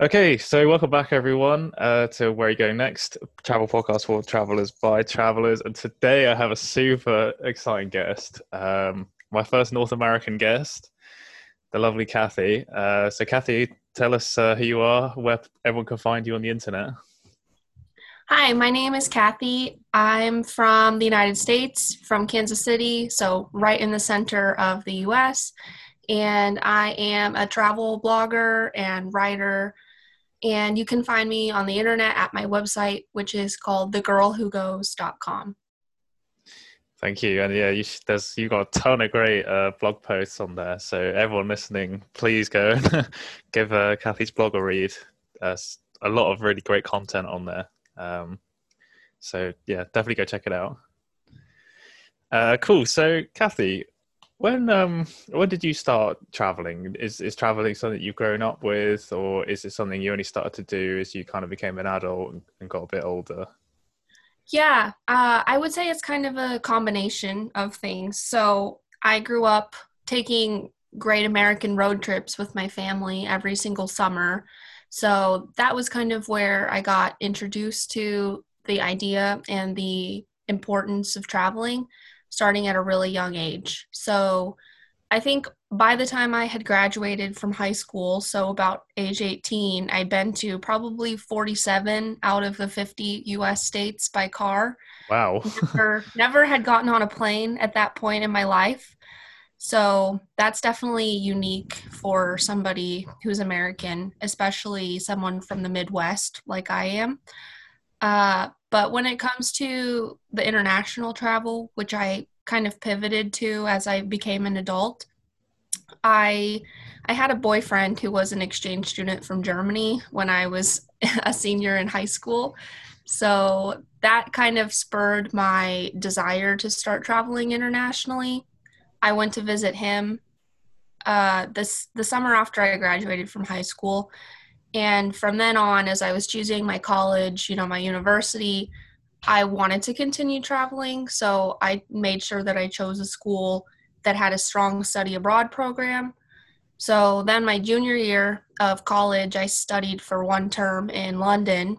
Okay, so welcome back, everyone, uh, to Where You Going Next? Travel podcast for travelers by travelers. And today I have a super exciting guest, um, my first North American guest, the lovely Kathy. Uh, so, Kathy, tell us uh, who you are, where everyone can find you on the internet. Hi, my name is Kathy. I'm from the United States, from Kansas City, so right in the center of the US. And I am a travel blogger and writer. And you can find me on the internet at my website, which is called thegirlwhogoes.com. Thank you, and yeah, you should, there's you got a ton of great uh, blog posts on there. So everyone listening, please go and give uh, Kathy's blog a read. There's a lot of really great content on there. Um, so yeah, definitely go check it out. Uh, cool. So Kathy, when um when did you start traveling? Is is traveling something you've grown up with, or is it something you only started to do as you kind of became an adult and, got a bit older? Yeah, uh, I would say it's kind of a combination of things. So I grew up taking great American road trips with my family every single summer. So that was kind of where I got introduced to the idea and the importance of traveling starting at a really young age. So I think by the time I had graduated from high school, so about age 18, I'd been to probably 47 out of the 50 US states by car. Wow. never, never had gotten on a plane at that point in my life. So that's definitely unique for somebody who's American, especially someone from the Midwest like I am. Uh, but when it comes to the international travel, which I kind of pivoted to as I became an adult, I I had a boyfriend who was an exchange student from Germany when I was a senior in high school. So that kind of spurred my desire to start traveling internationally. I went to visit him uh, this the summer after I graduated from high school, and from then on, as I was choosing my college, you know, my university, I wanted to continue traveling. So I made sure that I chose a school that had a strong study abroad program. So then, my junior year of college, I studied for one term in London.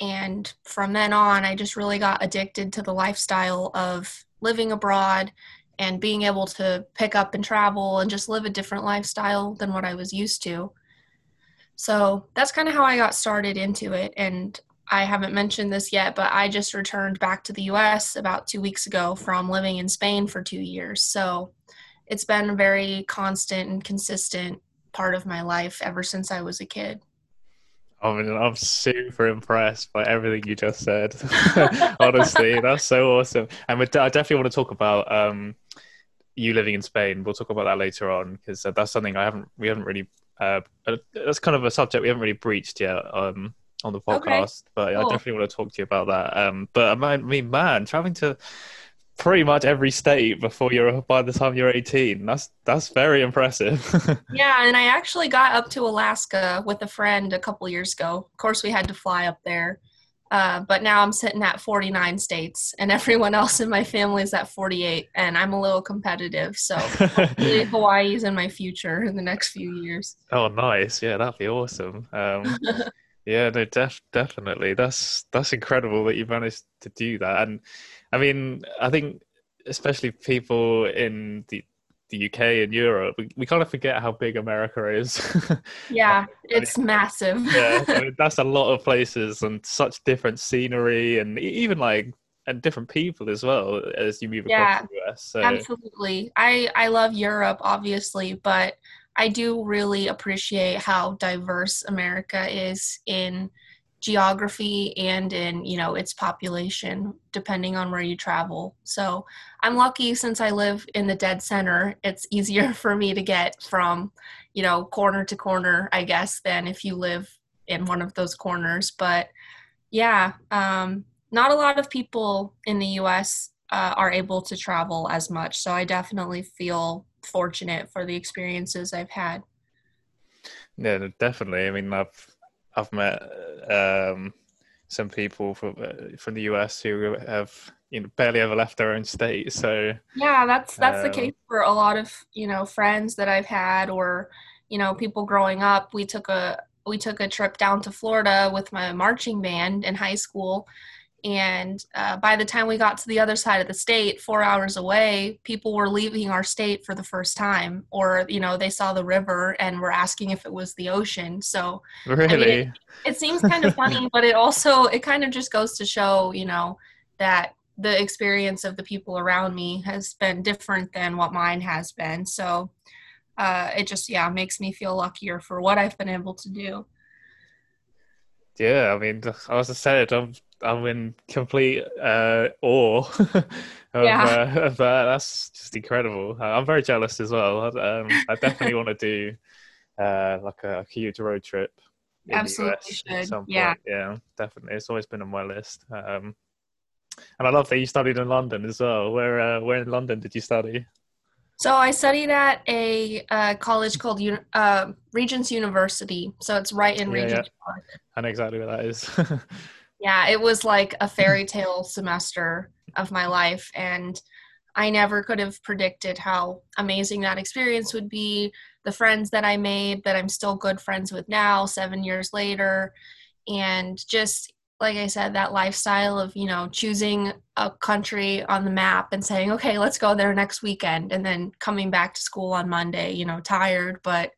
And from then on, I just really got addicted to the lifestyle of living abroad and being able to pick up and travel and just live a different lifestyle than what I was used to. So that's kind of how I got started into it. And I haven't mentioned this yet, but I just returned back to the US about two weeks ago from living in Spain for two years. So it's been a very constant and consistent part of my life ever since I was a kid. I mean, I'm super impressed by everything you just said. Honestly, that's so awesome. And I definitely want to talk about um, you living in Spain. We'll talk about that later on because uh, that's something I haven't, we haven't really, uh, uh, that's kind of a subject we haven't really breached yet um, on the podcast. Okay. But cool. I definitely want to talk to you about that. Um, but I mean, man, traveling to pretty much every state before you're by the time you're 18 that's that's very impressive yeah and i actually got up to alaska with a friend a couple years ago of course we had to fly up there uh, but now i'm sitting at 49 states and everyone else in my family is at 48 and i'm a little competitive. So hawaii's in my future in the next few years. Oh nice. Yeah that'd be awesome. Um, yeah no def- definitely. That's that's incredible that you managed to do that. And I mean, I think especially people in the the UK and Europe, we, we kind of forget how big America is. yeah, um, it's massive. yeah, I mean, that's a lot of places and such different scenery and even like and different people as well as you move yeah, across the US. So. Absolutely. I I love Europe obviously, but I do really appreciate how diverse America is in geography and in you know its population depending on where you travel. So i'm lucky since i live in the dead center it's easier for me to get from you know corner to corner i guess than if you live in one of those corners. But yeah um, not a lot of people in the us uh, are able to travel as much. So i definitely feel fortunate for the experiences i've had. Yeah definitely. I mean i've I've met um, some people from uh, from the US who have you know barely ever left their own state. So yeah, that's that's um, the case for a lot of you know friends that I've had, or you know people growing up. We took a we took a trip down to Florida with my marching band in high school. And uh, by the time we got to the other side of the state, four hours away, people were leaving our state for the first time, or you know, they saw the river and were asking if it was the ocean. So really, I mean, it, it seems kind of funny, but it also it kind of just goes to show, you know, that the experience of the people around me has been different than what mine has been. So uh, it just yeah makes me feel luckier for what I've been able to do. Yeah, I mean, as I said, I'm I'm in complete uh, awe of, Yeah. uh, of that. That's just incredible. I'm very jealous as well. I, um, I definitely want to do uh, like a, a huge road trip. Absolutely should. Yeah. yeah, definitely. It's always been on my list. Um, and I love that you studied in London as well. Where uh, where in London did you study? So I studied at a uh, college called uh, Regents University. So it's right in Yeah, Regents Park. I know exactly where that is. Yeah, it was like a fairy tale semester of my life, and I never could have predicted how amazing that experience would be. The friends that I made that I'm still good friends with now, seven years later, and just like I said, that lifestyle of, you know, choosing a country on the map and saying, okay, let's go there next weekend, and then coming back to school on Monday, you know, tired, but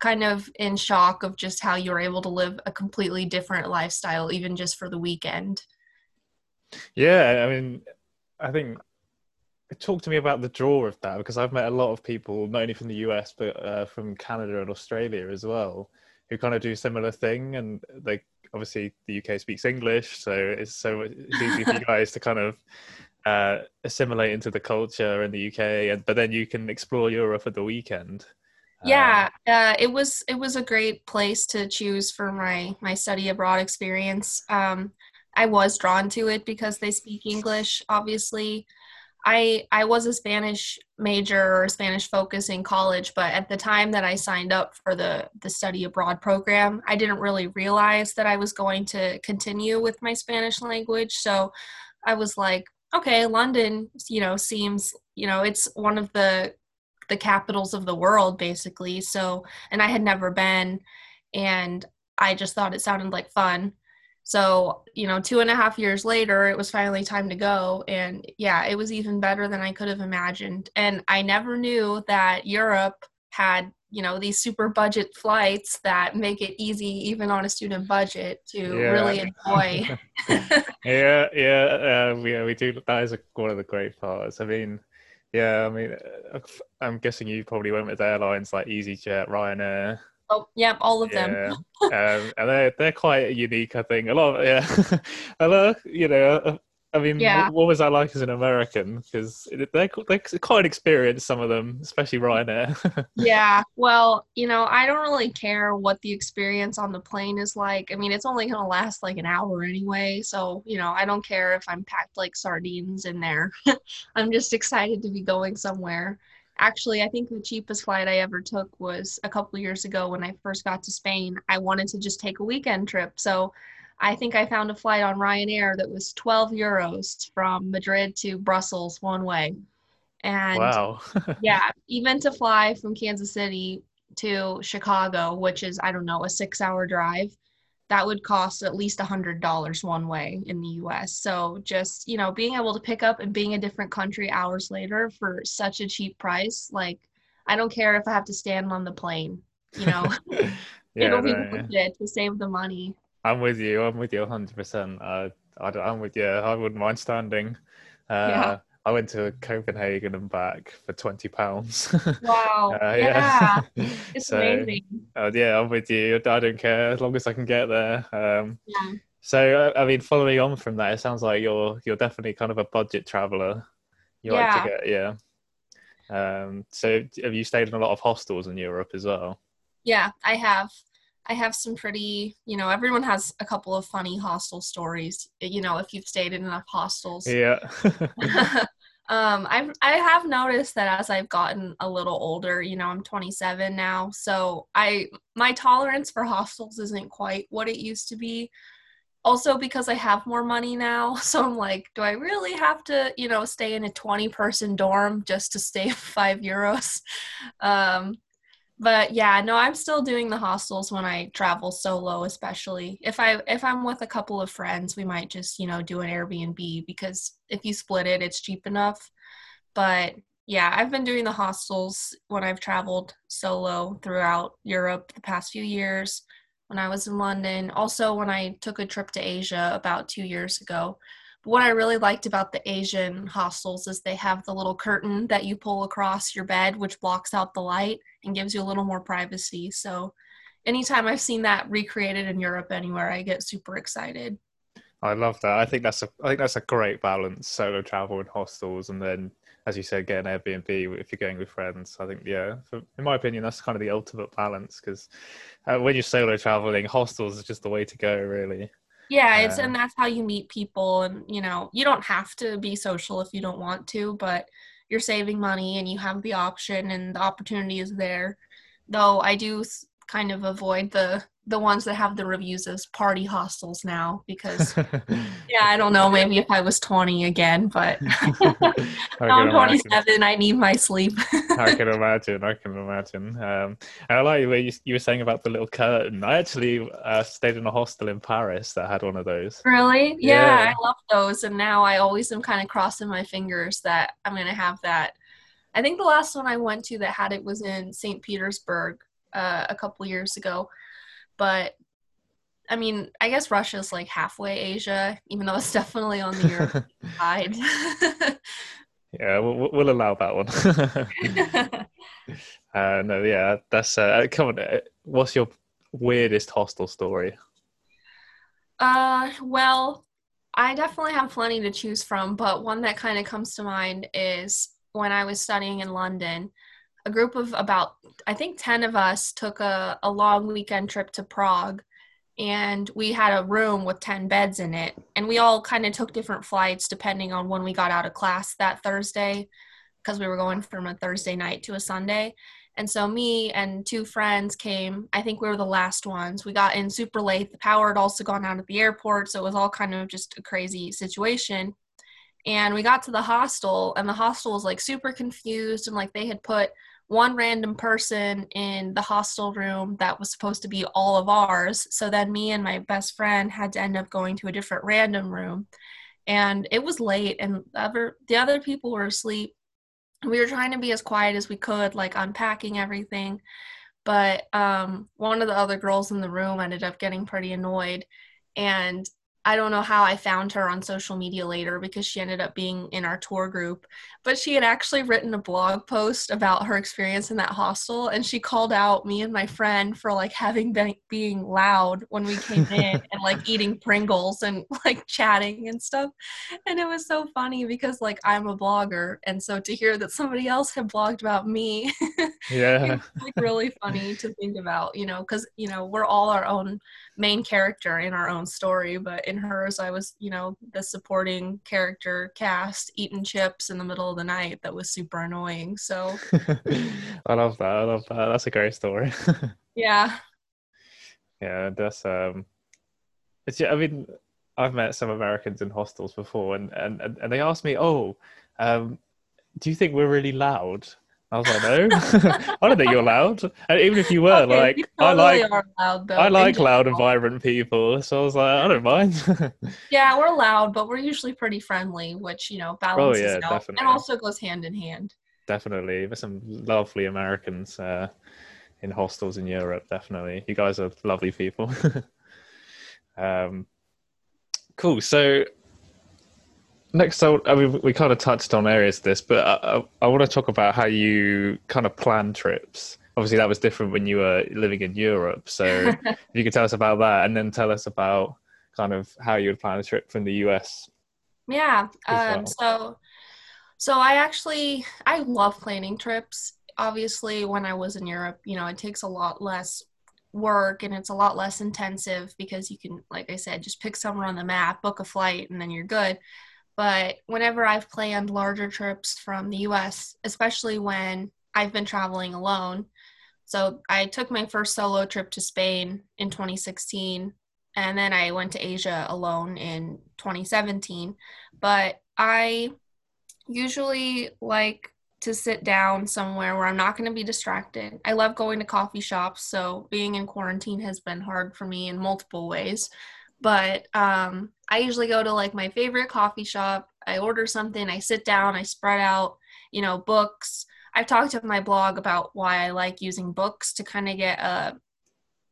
kind of in shock of just how you're able to live a completely different lifestyle, even just for the weekend. Yeah, I mean, I think talk to me about the draw of that because I've met a lot of people, not only from the US but uh, from Canada and Australia as well, who kind of do similar thing. And they obviously the UK speaks English, so it's so it's easy for you guys to kind of uh, assimilate into the culture in the UK, and but then you can explore Europe at the weekend. Yeah uh, it was it was a great place to choose for my my study abroad experience um, i was drawn to it because they speak english obviously i i was a spanish major or spanish focus in college but at the time that i signed up for the the study abroad program i didn't really realize that i was going to continue with my spanish language. So i was like okay london you know seems you know it's one of the the capitals of the world basically. So and i had never been and i just thought it sounded like fun so you know two and a half years later it was finally time to go and yeah it was even better than i could have imagined and i never knew that europe had you know these super budget flights that make it easy even on a student budget to Yeah. really enjoy yeah, yeah, uh, yeah. We do. That is a, one of the great parts. I mean, yeah. I mean, uh, I'm guessing you probably went with airlines like EasyJet, Ryanair. Oh yeah all of them Yeah, um, and they're they're quite unique. I think a lot. Of, yeah, a lot. You know, I mean, Yeah. what, was that like as an American? Because they're they're quite an experience. Some of them, especially Ryanair. yeah well you know i don't really care what the experience on the plane is like i mean it's only going to last like an hour anyway so you know i don't care if i'm packed like sardines in there i'm just excited to be going somewhere actually i think the cheapest flight i ever took was a couple years ago when i first got to spain. I wanted to just take a weekend trip. So i think i found a flight on ryanair that was 12 euros from madrid to brussels one way. And wow. yeah, even to fly from Kansas City to Chicago, which is I don't know a six-hour drive, that would cost at least a hundred dollars one way in the U.S. So just you know being able to pick up and being a different country hours later for such a cheap price, like I don't care if I have to stand on the plane, you know, yeah, it'll be no, yeah. worth it to save the money. I'm with you. I'm with you 100%. Uh, I, I'm with you. I wouldn't mind standing. Uh, Yeah. I went to Copenhagen and back for 20 pounds. Wow, Uh, yeah, it's so, amazing. uh, yeah, I'm with you. I don't care as long as I can get there. Um, Yeah. so, uh, I mean, following on from that, it sounds like you're you're definitely kind of a budget traveler. You like to get yeah. Um, so, have you stayed in a lot of hostels in Europe as well? Yeah, I have. I have some pretty, you know, everyone has a couple of funny hostel stories, you know, if you've stayed in enough hostels. Yeah. um, I've I have noticed that as I've gotten a little older, you know, I'm 27 now, so I my tolerance for hostels isn't quite what it used to be. Also because I have more money now, so I'm like, do I really have to, you know, stay in a 20 person dorm just to save 5 euros? Um but yeah, no, I'm still doing the hostels when I travel solo, especially if I if I'm with a couple of friends, we might just you know do an Airbnb because if you split it, it's cheap enough. But yeah, I've been doing the hostels when I've traveled solo throughout Europe the past few years. When I was in London, also when I took a trip to Asia about two years ago, what I really liked about the Asian hostels is they have the little curtain that you pull across your bed, which blocks out the light and gives you a little more privacy. So, anytime I've seen that recreated in Europe anywhere, I get super excited. I love that. I think that's a I think that's a great balance: solo travel in hostels, and then, as you said, get an Airbnb if you're going with friends. I think, yeah, for, in my opinion, that's kind of the ultimate balance because uh, when you're solo traveling, hostels is just the way to go, really. Yeah, it's um, and that's how you meet people and you know, you don't have to be social if you don't want to, but you're saving money and you have the option and the opportunity is there. Though I do kind of avoid the the ones that have the reviews as party hostels now because yeah i don't know maybe if i was 20 again but i'm 27 i need my sleep. I can imagine i can imagine. Um, i like what you, you were saying about the little curtain. I actually uh, stayed in a hostel in paris that had one of those. Really? Yeah, yeah. i love those and now i always am kind of crossing my fingers that i'm gonna have that. I think the last one i went to that had it was in st petersburg uh, a couple years ago but I mean, I guess Russia's like halfway Asia, even though it's definitely on the Europe side. yeah, we'll, we'll, allow that one. uh, no, yeah, that's uh, come on. Uh, what's your weirdest hostel story? Uh, well, I definitely have plenty to choose from, but one that kind of comes to mind is when I was studying in London a group of about i think 10 of us took a, a long weekend trip to prague and we had a room with 10 beds in it and we all kind of took different flights depending on when we got out of class that thursday because we were going from a thursday night to a sunday. And so me and two friends came. I think we were the last ones. We got in super late. The power had also gone out at the airport so it was all kind of just a crazy situation. And we got to the hostel and the hostel was like super confused and like they had put one random person in the hostel room that was supposed to be all of ours. So then me and my best friend had to end up going to a different random room. And it was late and the other the other people were asleep. We were trying to be as quiet as we could, like unpacking everything. But um, one of the other girls in the room ended up getting pretty annoyed and I don't know how I found her on social media later because she ended up being in our tour group. But she had actually written a blog post about her experience in that hostel, and she called out me and my friend for like having been being loud when we came in and like eating Pringles and like chatting and stuff. And it was so funny because like I'm a blogger, and so to hear that somebody else had blogged about me, yeah, like really funny to think about, you know, because you know we're all our own main character in our own story, but in hers, I was, you know, the supporting character cast eating chips in the middle of the night that was super annoying. So I love that. I love that. That's a great story. yeah. Yeah, that's um it's I mean, I've met some Americans in hostels before and and, and they asked me, Oh, um, do you think we're really loud? I was like, no, I don't think you're loud. And even if you were, okay, like, you totally I like, loud, I like loud and vibrant people. So I was like, I don't mind. yeah, we're loud, but we're usually pretty friendly, which you know balances oh, yeah, out definitely. and also goes hand in hand. Definitely, there's some lovely Americans uh, in hostels in Europe. Definitely, you guys are lovely people. um, cool. So next, so I mean, we kind of touched on areas of this, but I, I, I want to talk about how you kind of plan trips. Obviously, that was different when you were living in Europe. So, if you could tell us about that, and then tell us about kind of how you would plan a trip from the US. Yeah. Um, well. So, so I actually I love planning trips. Obviously, when I was in Europe, you know, it takes a lot less work and it's a lot less intensive because you can, like I said, just pick somewhere on the map, book a flight, and then you're good. But whenever I've planned larger trips from the US, especially when I've been traveling alone, so I took my first solo trip to Spain in 2016, and then I went to Asia alone in 2017. But I usually like to sit down somewhere where I'm not going to be distracted. I love going to coffee shops, so being in quarantine has been hard for me in multiple ways. But um, I usually go to like my favorite coffee shop. I order something, I sit down, I spread out, you know, books. I've talked on my blog about why I like using books to kind of get a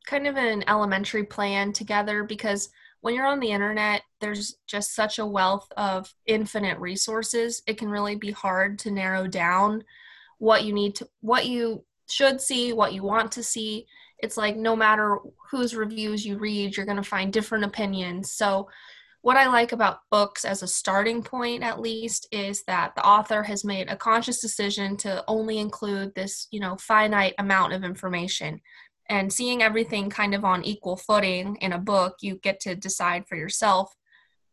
kind of an elementary plan together because when you're on the internet, there's just such a wealth of infinite resources. It can really be hard to narrow down what you need to, what you should see, what you want to see. It's like no matter whose reviews you read, you're going to find different opinions. So, what I like about books as a starting point, at least, is that the author has made a conscious decision to only include this, you know, finite amount of information and seeing everything kind of on equal footing in a book you get to decide for yourself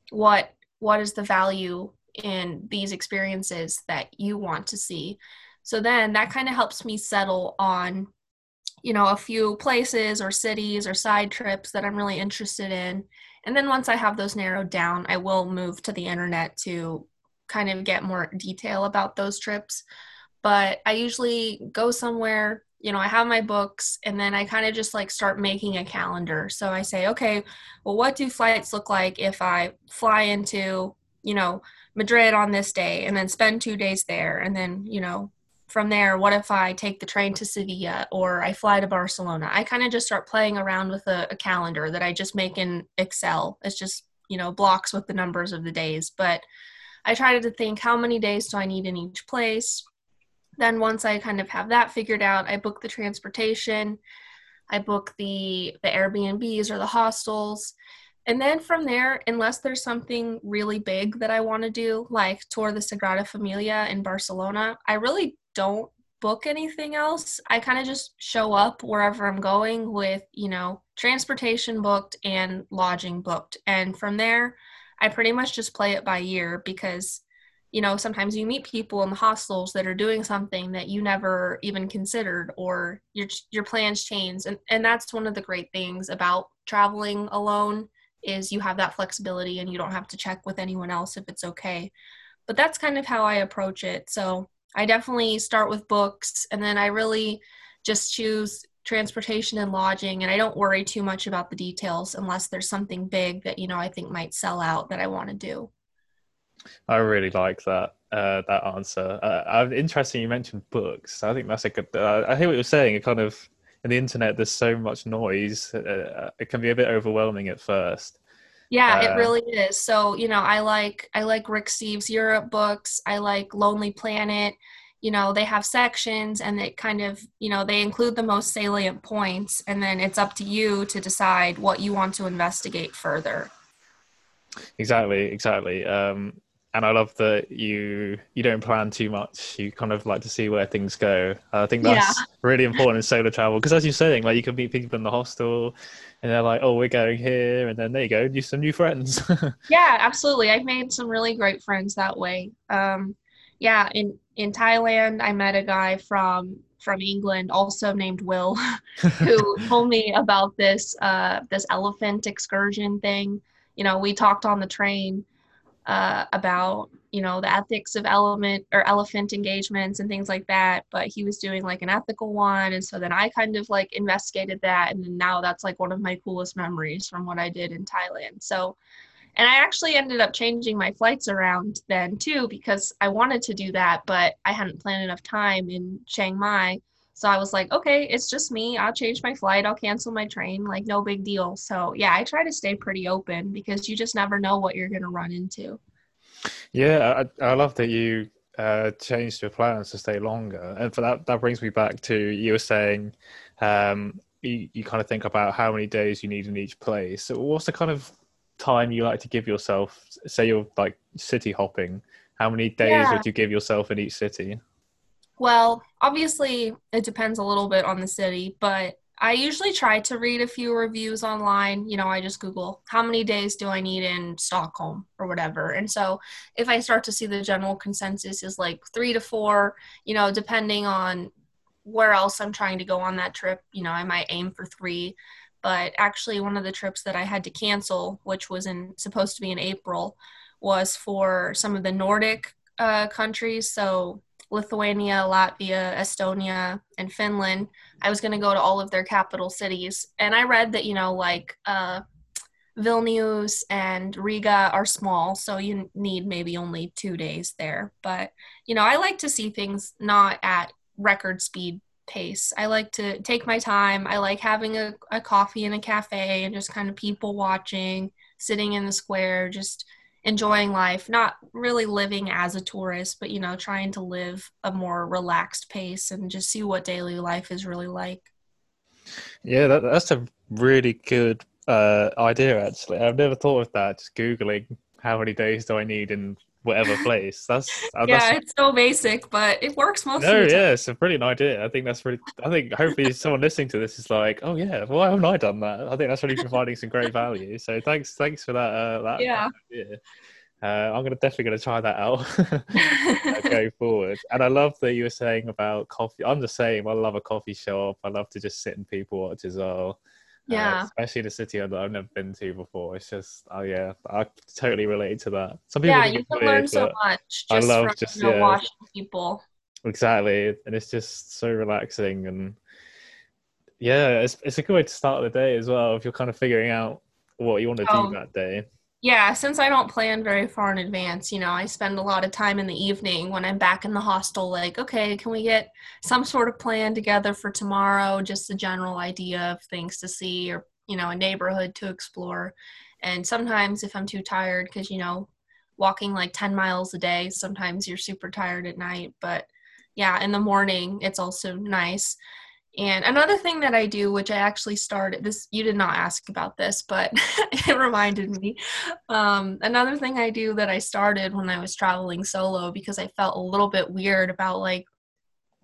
what what is the value in these experiences that you want to see so then that kind of helps me settle on you know a few places or cities or side trips that i'm really interested in and then once i have those narrowed down i will move to the internet to kind of get more detail about those trips but i usually go somewhere you know, I have my books and then I kind of just like start making a calendar. So I say, okay, well, what do flights look like if I fly into, you know, Madrid on this day and then spend two days there? And then, you know, from there, what if I take the train to Sevilla or I fly to Barcelona? I kind of just start playing around with a, a calendar that I just make in Excel. It's just, you know, blocks with the numbers of the days. But I try to think how many days do I need in each place? then once I kind of have that figured out, I book the transportation, I book the the Airbnbs or the hostels. And then from there, unless there's something really big that I want to do, like tour the Sagrada Familia in Barcelona, I really don't book anything else. I kind of just show up wherever I'm going with, you know, transportation booked and lodging booked. And from there, I pretty much just play it by ear because you know sometimes you meet people in the hostels that are doing something that you never even considered or your your plans change and and that's one of the great things about traveling alone is you have that flexibility and you don't have to check with anyone else if it's okay but that's kind of how i approach it so i definitely start with books and then i really just choose transportation and lodging and i don't worry too much about the details unless there's something big that you know i think might sell out that i want to do I really like that uh, that answer. Uh, interesting. You mentioned books. I think that's a good. Uh, I hear what you're saying. It kind of in the internet, there's so much noise. Uh, it can be a bit overwhelming at first. Yeah, it uh, really is. So you know, I like I like Rick Steves' Europe books. I like Lonely Planet. You know, they have sections, and they kind of you know they include the most salient points, and then it's up to you to decide what you want to investigate further. Exactly, exactly. Um, and I love that you you don't plan too much. You kind of like to see where things go. I think that's yeah. really important in solo travel because, as you're saying, like you can meet people in the hostel, and they're like, "Oh, we're going here," and then there you go, you some new friends. yeah, absolutely. I've made some really great friends that way. Um, yeah, in in Thailand, I met a guy from from England, also named Will, who told me about this uh, this elephant excursion thing. You know, we talked on the train uh, about you know the ethics of element or elephant engagements and things like that but he was doing like an ethical one and so then i kind of like investigated that and now that's like one of my coolest memories from what i did in thailand. So and i actually ended up changing my flights around then too because i wanted to do that but i hadn't planned enough time in chiang mai so I was like, okay, it's just me. I'll change my flight. I'll cancel my train. Like, no big deal. So, yeah, I try to stay pretty open because you just never know what you're going to run into. Yeah, I, I love that you uh, changed your plans to stay longer. And for that, that brings me back to you were saying um, you, you kind of think about how many days you need in each place. So, what's the kind of time you like to give yourself? Say you're like city hopping. How many days yeah. would you give yourself in each city? Well, obviously, it depends a little bit on the city, but I usually try to read a few reviews online. You know, I just Google how many days do I need in Stockholm or whatever. And so if I start to see the general consensus is like three to four, you know, depending on where else I'm trying to go on that trip, you know, I might aim for three. But actually, one of the trips that I had to cancel, which was in supposed to be in April, was for some of the Nordic uh, countries. So Lithuania, Latvia, Estonia, and Finland. I was going to go to all of their capital cities. And I read that, you know, like uh, Vilnius and Riga are small, so you need maybe only two days there. But, you know, I like to see things not at record speed pace. I like to take my time. I like having a, a coffee in a cafe and just kind of people watching, sitting in the square, just enjoying life, not really living as a tourist, but you know, trying to live a more relaxed pace and just see what daily life is really like. Yeah, that, that's a really good uh, idea. Actually, I've never thought of that. Just googling how many days do I need in whatever place. That's uh, yeah, that's, it's so basic, but it works most. No, yeah, it's a brilliant idea. I think that's really. I think hopefully someone listening to this is like, oh yeah, why haven't I done that? I think that's really providing some great value. So thanks, thanks for that. Uh, that yeah. Uh, I'm gonna definitely gonna try that out uh, going forward. And I love that you were saying about coffee. I'm the same. I love a coffee shop. I love to just sit and people watch as well. Yeah. Uh, especially the city that I've never been to before. It's just, oh yeah, I totally relate to that. Some people yeah, you can learn so much. I love from, just you know, yeah, watching people. Exactly, and it's just so relaxing and yeah, it's it's a good way to start the day as well if you're kind of figuring out what you want to oh. do that day yeah, since I don't plan very far in advance, you know, I spend a lot of time in the evening when I'm back in the hostel, like, okay, can we get some sort of plan together for tomorrow? Just a general idea of things to see or, you know, a neighborhood to explore. And sometimes if I'm too tired, because, you know, walking like 10 miles a day, sometimes you're super tired at night. But yeah, in the morning, it's also nice and another thing that I do, which I actually started this, you did not ask about this, but it reminded me. Um, another thing I do that I started when I was traveling solo because I felt a little bit weird about like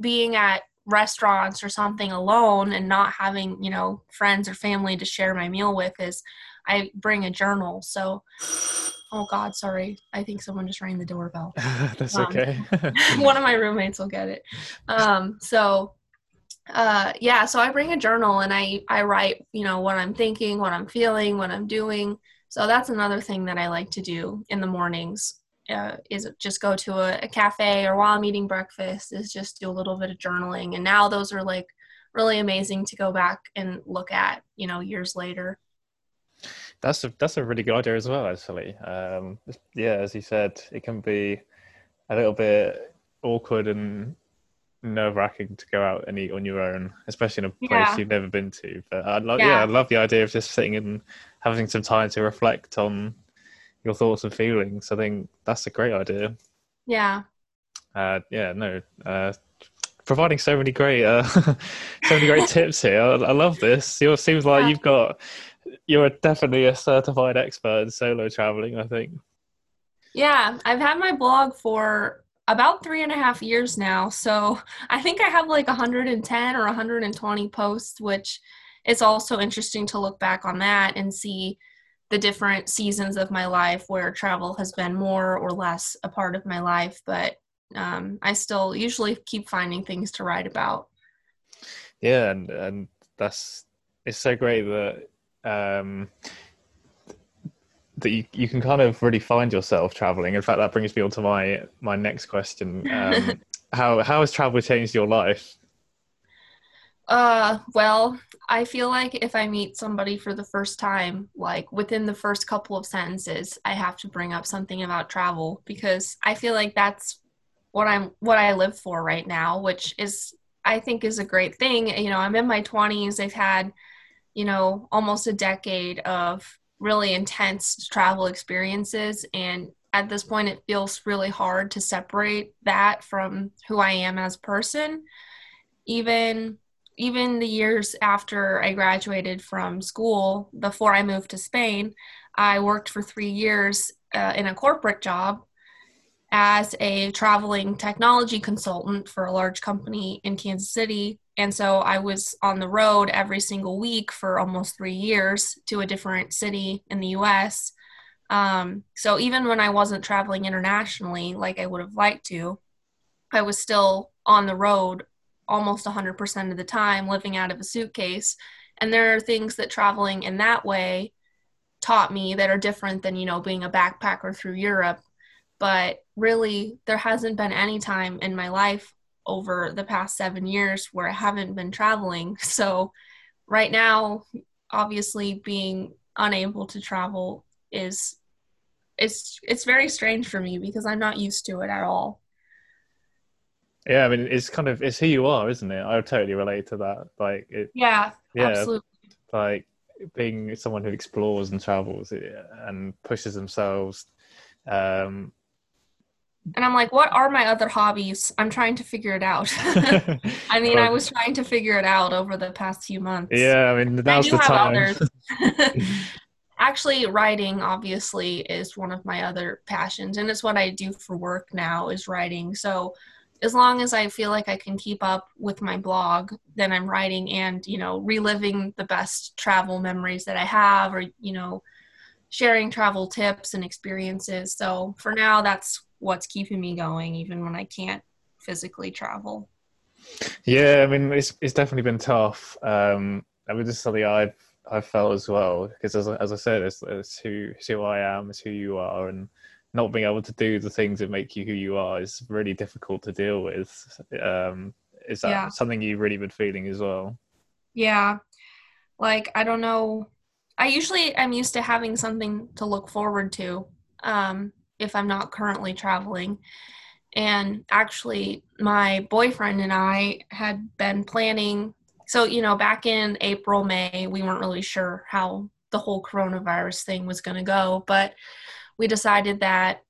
being at restaurants or something alone and not having, you know, friends or family to share my meal with is I bring a journal. So, oh God, sorry. I think someone just rang the doorbell. That's um, okay. one of my roommates will get it. Um, so, uh yeah so i bring a journal and i i write you know what i'm thinking what i'm feeling what i'm doing. So that's another thing that i like to do in the mornings uh, is just go to a, a cafe or while i'm eating breakfast is just do a little bit of journaling. And now those are like really amazing to go back and look at you know years later. That's a that's a really good idea as well actually. Um yeah as you said it can be a little bit awkward and nerve wracking to go out and eat on your own, especially in a place yeah. you've never been to. But I love, yeah. yeah, I love the idea of just sitting and having some time to reflect on your thoughts and feelings. I think that's a great idea. Yeah. Uh, yeah. No. Uh, providing so many great, uh, so many great tips here. I, I love this. It seems like yeah. you've got, you're definitely a certified expert in solo traveling. I think. Yeah, I've had my blog for about three and a half years now. So I think I have like 110 or 120 posts, which is also interesting to look back on that and see the different seasons of my life where travel has been more or less a part of my life. But um, I still usually keep finding things to write about. Yeah, and and that's it's so great that um, that you, you can kind of really find yourself traveling. In fact, that brings me on to my my next question. Um, how how has travel changed your life? Uh, well, I feel like if I meet somebody for the first time, like within the first couple of sentences, I have to bring up something about travel because I feel like that's what I'm what I live for right now, which is I think is a great thing. You know, I'm in my 20s. I've had, you know, almost a decade of really intense travel experiences and at this point it feels really hard to separate that from who I am as a person. Even even the years after I graduated from school before I moved to Spain I worked for 3 years uh, in a corporate job as a traveling technology consultant for a large company in Kansas City and so I was on the road every single week for almost three years to a different city in the US. Um, so even when I wasn't traveling internationally like I would have liked to, I was still on the road almost 100% of the time, living out of a suitcase. And there are things that traveling in that way taught me that are different than, you know, being a backpacker through Europe. But really there hasn't been any time in my life over the past seven years where I haven't been traveling. So, right now, obviously, being unable to travel is it's it's very strange for me because I'm not used to it at all. Yeah, I mean, it's kind of it's who you are, isn't it? I totally relate to that. Like, it, yeah, yeah, absolutely. Like being someone who explores and travels and pushes themselves um, and I'm like, what are my other hobbies? I'm trying to figure it out. I mean, I was trying to figure it out over the past few months. Yeah, I mean, now's I the time. Actually, writing obviously is one of my other passions, and it's what I do for work now is writing. So, as long as I feel like I can keep up with my blog, then I'm writing and you know reliving the best travel memories that I have, or you know sharing travel tips and experiences. So for now, that's what's keeping me going, even when I can't physically travel. Yeah, I mean, it's it's definitely been tough. Um, I mean, this is something I've I've felt as well because, as as I said, it's, it's who it's who I am, it's who you are, and not being able to do the things that make you who you are is really difficult to deal with. Um, is that yeah. something you've really been feeling as well? Yeah, like I don't know I usually I'm used to having something to look forward to um, if I'm not currently traveling. And actually, my boyfriend and I had been planning. So, you know, back in April, May, we weren't really sure how the whole coronavirus thing was going to go, but we decided that,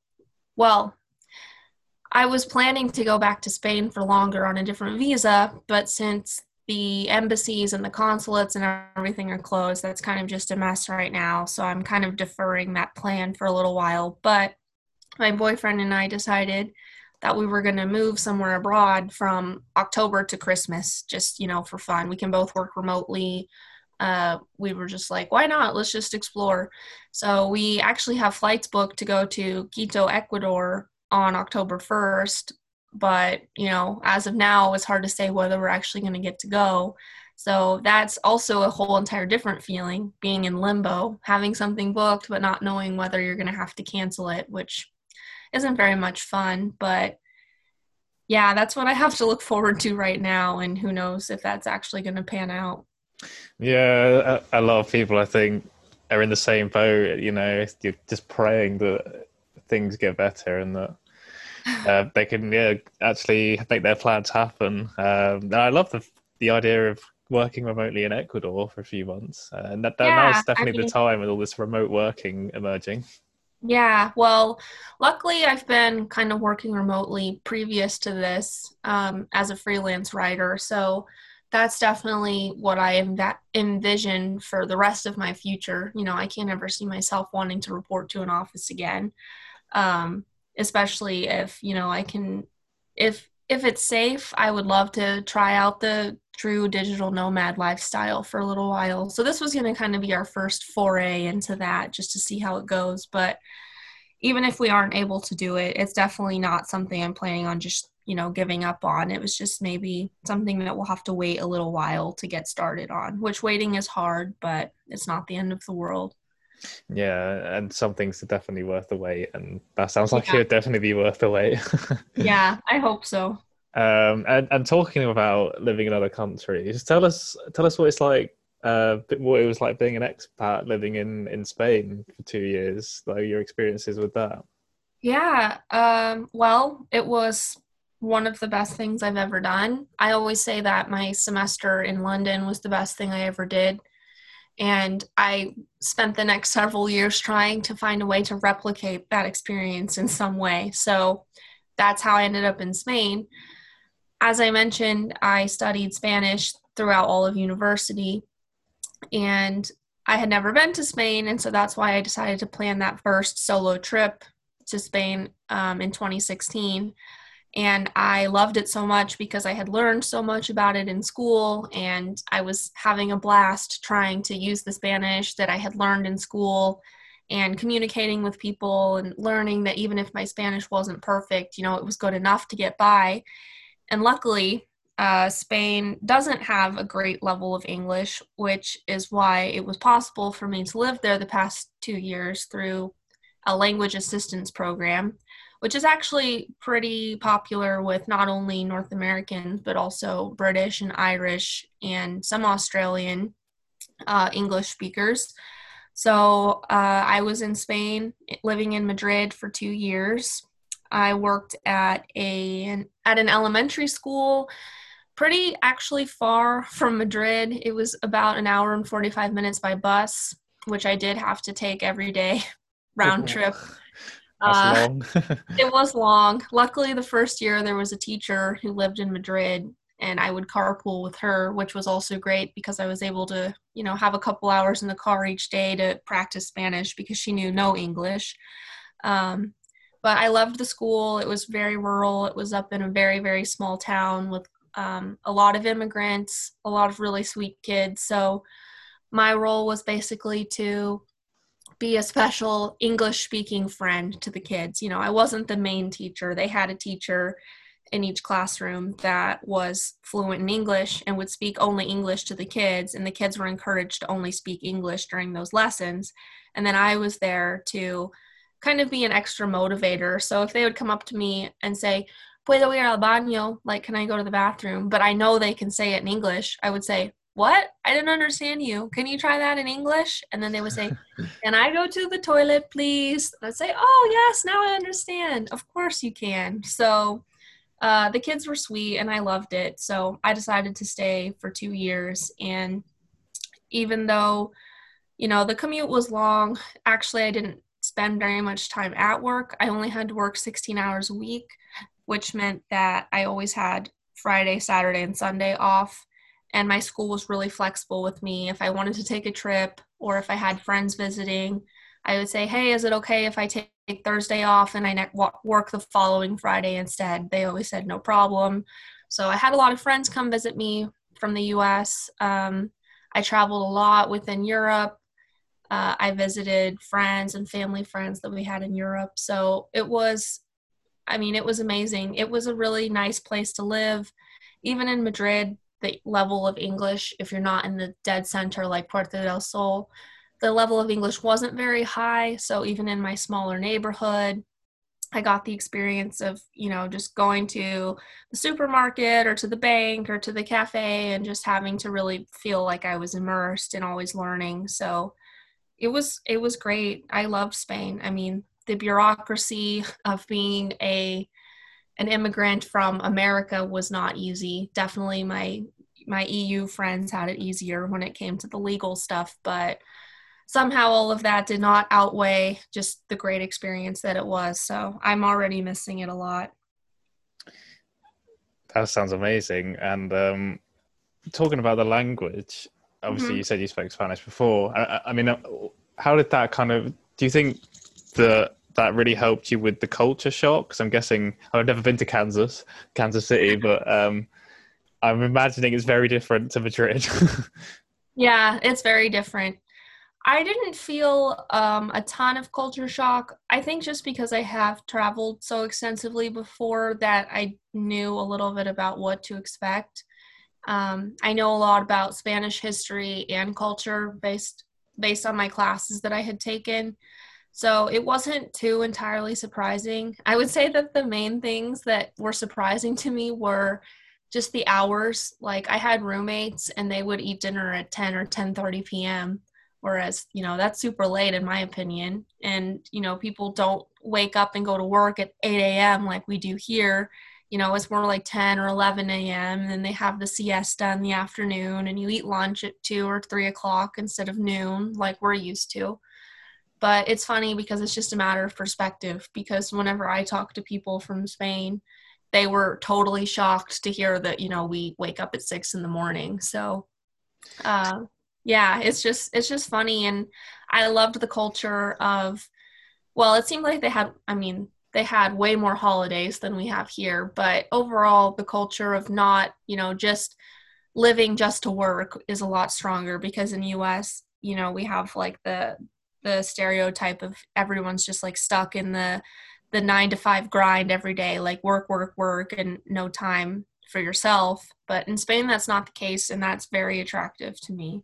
well, I was planning to go back to Spain for longer on a different visa, but since the embassies and the consulates and everything are closed. That's kind of just a mess right now. So I'm kind of deferring that plan for a little while. But my boyfriend and I decided that we were going to move somewhere abroad from October to Christmas, just, you know, for fun. We can both work remotely. Uh, we were just like, why not? Let's just explore. So we actually have flights booked to go to Quito, Ecuador on October 1st but you know as of now it's hard to say whether we're actually going to get to go so that's also a whole entire different feeling being in limbo having something booked but not knowing whether you're going to have to cancel it which isn't very much fun but yeah that's what i have to look forward to right now and who knows if that's actually going to pan out yeah a, a lot of people i think are in the same boat you know you're just praying that things get better and that uh, they can yeah actually make their plans happen. Um, and I love the the idea of working remotely in Ecuador for a few months, uh, and that, that yeah, now's definitely I mean, the time with all this remote working emerging. Yeah, well, luckily I've been kind of working remotely previous to this um, as a freelance writer, so that's definitely what I env- envision for the rest of my future. You know, I can't ever see myself wanting to report to an office again. Um, especially if you know i can if if it's safe i would love to try out the true digital nomad lifestyle for a little while. So this was going to kind of be our first foray into that just to see how it goes. But even if we aren't able to do it it's definitely not something i'm planning on just you know giving up on. It was just maybe something that we'll have to wait a little while to get started on which waiting is hard but it's not the end of the world yeah, and some things are definitely worth the wait, and that sounds like yeah. it would definitely be worth the wait. yeah, I hope so. Um, and and talking about living in other countries, tell us tell us what it's like. Uh, what it was like being an expat living in in Spain for two years. Like your experiences with that. Yeah. Um, well, it was one of the best things I've ever done. I always say that my semester in London was the best thing I ever did and I spent the next several years trying to find a way to replicate that experience in some way. So that's how I ended up in Spain. As I mentioned, I studied Spanish throughout all of university, and I had never been to Spain, and so that's why I decided to plan that first solo trip to Spain um, in 2016 and I loved it so much because I had learned so much about it in school and I was having a blast trying to use the Spanish that I had learned in school and communicating with people and learning that even if my Spanish wasn't perfect, you know, it was good enough to get by. And luckily, uh, Spain doesn't have a great level of English, which is why it was possible for me to live there the past two years through a language assistance program which is actually pretty popular with not only North Americans, but also British and Irish and some Australian uh, English speakers. So uh, I was in Spain, living in Madrid for two years. I worked at a at an elementary school, pretty actually far from Madrid. It was about an hour and forty five minutes by bus, which I did have to take every day round trip. Uh, it was long. Luckily, the first year there was a teacher who lived in Madrid, and I would carpool with her, which was also great because I was able to, you know, have a couple hours in the car each day to practice Spanish because she knew no English. Um, but I loved the school. It was very rural. It was up in a very, very small town with um, a lot of immigrants, a lot of really sweet kids. So my role was basically to be a special English speaking friend to the kids. You know, I wasn't the main teacher. They had a teacher in each classroom that was fluent in English and would speak only English to the kids, and the kids were encouraged to only speak English during those lessons. And then I was there to kind of be an extra motivator. So if they would come up to me and say, Puedo ir al baño, like, can I go to the bathroom? But I know they can say it in English, I would say, What? I didn't understand you. Can you try that in English? And then they would say, Can I go to the toilet, please? And I'd say, Oh, yes, now I understand. Of course you can. So uh, the kids were sweet and I loved it. So I decided to stay for two years. And even though, you know, the commute was long, actually, I didn't spend very much time at work. I only had to work 16 hours a week, which meant that I always had Friday, Saturday, and Sunday off. And my school was really flexible with me. If I wanted to take a trip or if I had friends visiting, I would say, Hey, is it okay if I take Thursday off and I work the following Friday instead. They always said no problem. So I had a lot of friends come visit me from the US. Um, I traveled a lot within Europe. Uh, I visited friends and family friends that we had in Europe. So it was, I mean, it was amazing. It was a really nice place to live. Even in Madrid, the level of English, if you're not in the dead center like Puerta del Sol, the level of English wasn't very high. So even in my smaller neighborhood, I got the experience of, you know, just going to the supermarket or to the bank or to the cafe and just having to really feel like I was immersed and always learning. So it was it was great. I loved Spain. I mean, the bureaucracy of being a an immigrant from America was not easy. Definitely my my EU friends had it easier when it came to the legal stuff, but somehow all of that did not outweigh just the great experience that it was. So I'm already missing it a lot. That sounds amazing. And um, talking about the language, obviously mm-hmm. you said you spoke Spanish before. I, I, mean, uh, how did that kind of? Do you think that that really helped you with the culture shock? Because I'm guessing I've never been to Kansas, Kansas City, but um, I'm imagining it's very different to Madrid. yeah, it's very different. I didn't feel um, a ton of culture shock. I think just because I have traveled so extensively before that I knew a little bit about what to expect. Um, I know a lot about Spanish history and culture based based on my classes that I had taken. So it wasn't too entirely surprising. I would say that the main things that were surprising to me were just the hours. Like I had roommates and they would eat dinner at 10 or 10:30 p.m whereas you know that's super late in my opinion and you know people don't wake up and go to work at 8 a.m like we do here you know it's more like 10 or 11 a.m and then they have the siesta in the afternoon and you eat lunch at 2 or 3 o'clock instead of noon like we're used to but it's funny because it's just a matter of perspective because whenever i talk to people from spain they were totally shocked to hear that you know we wake up at six in the morning. So uh, yeah it's just it's just funny and i loved the culture of well it seemed like they had i mean they had way more holidays than we have here but overall the culture of not you know just living just to work is a lot stronger because in the us you know we have like the the stereotype of everyone's just like stuck in the the 9 to 5 grind every day like work work work and no time for yourself but in Spain that's not the case and that's very attractive to me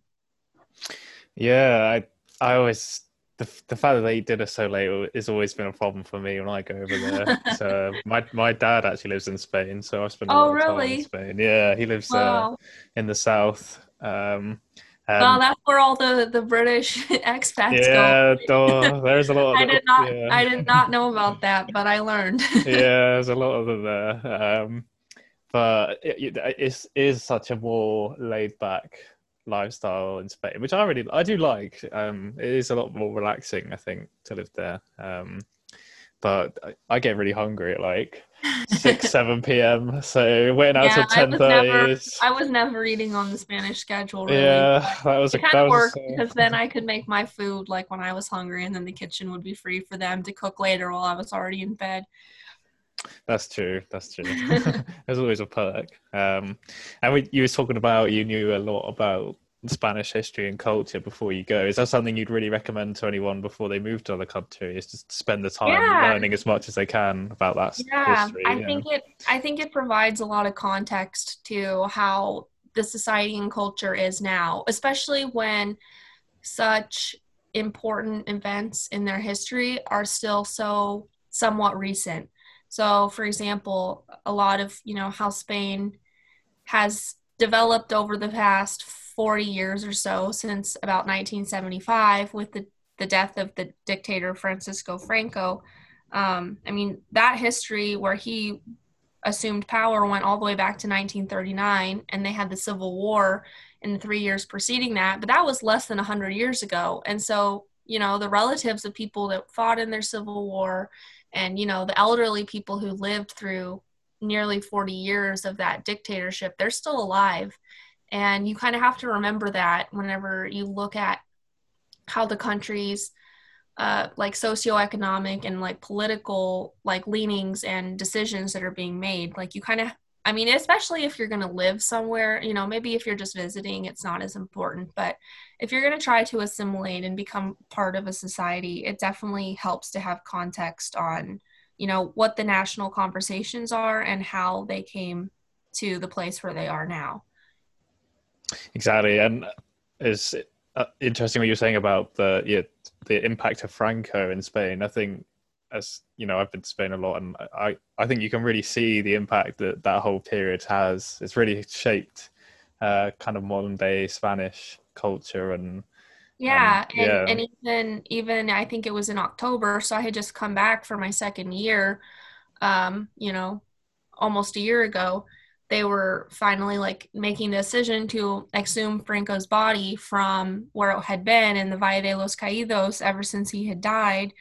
yeah, I I always the the fact that they eat dinner so late has always been a problem for me when I go over there. so my my dad actually lives in Spain, so I spend a Oh, lot of time in Spain. Yeah, he lives uh, in the south. Um, well, um, that's where all the the British expats yeah, go. there's a lot. Of I did not. Yeah. I did not know about that, but I learned. yeah, there's a lot of them there. Um, but it, it is is such a more laid back lifestyle in Spain, which I really I do like. Um, it is a lot more relaxing, I think, to live there. Um, but I, I get really hungry at like six, seven p.m. So waiting out Yeah, till I ten was never- I was never eating on the Spanish schedule. Really. Yeah, that was a It kind that of worked a- because then I could make my food like when I was hungry, and then the kitchen would be free for them to cook later while I was already in bed. That's true. That's true. There's always a perk. Um, and we, you were talking about you knew a lot about Spanish history and culture before you go. Is that something you'd really recommend to anyone before they move to other countries? Just spend the time Yeah. learning as much as they can about that yeah history. i yeah. think it i think it provides a lot of context to how the society and culture is now especially when such important events in their history are still so somewhat recent so for example a lot of you know how spain has developed over the past 40 years or so since about 1975 with the, the death of the dictator francisco franco um, I mean, that history where he assumed power went all the way back to 1939, and they had the Civil War in the three years preceding that, but that was less than 100 years ago. And so, you know, the relatives of people that fought in their Civil War and, you know, the elderly people who lived through nearly 40 years of that dictatorship, they're still alive. And you kind of have to remember that whenever you look at how the country's uh, like socioeconomic and like political like leanings and decisions that are being made like you kind of i mean especially if you're going to live somewhere you know maybe if you're just visiting it's not as important but if you're going to try to assimilate and become part of a society it definitely helps to have context on you know what the national conversations are and how they came to the place where they are now Exactly, and it's uh, interesting what you're saying about the yeah, the impact of Franco in Spain. I think, as you know, I've been to Spain a lot, and I I think you can really see the impact that that whole period has. It's really shaped uh, kind of modern day Spanish culture and Yeah, Um, and, yeah. and even even I think it was in October, so I had just come back for my second year. Um, you know, almost a year ago, they were finally like making the decision to exhume Franco's body from where it had been in the Valle de los Caídos ever since he had died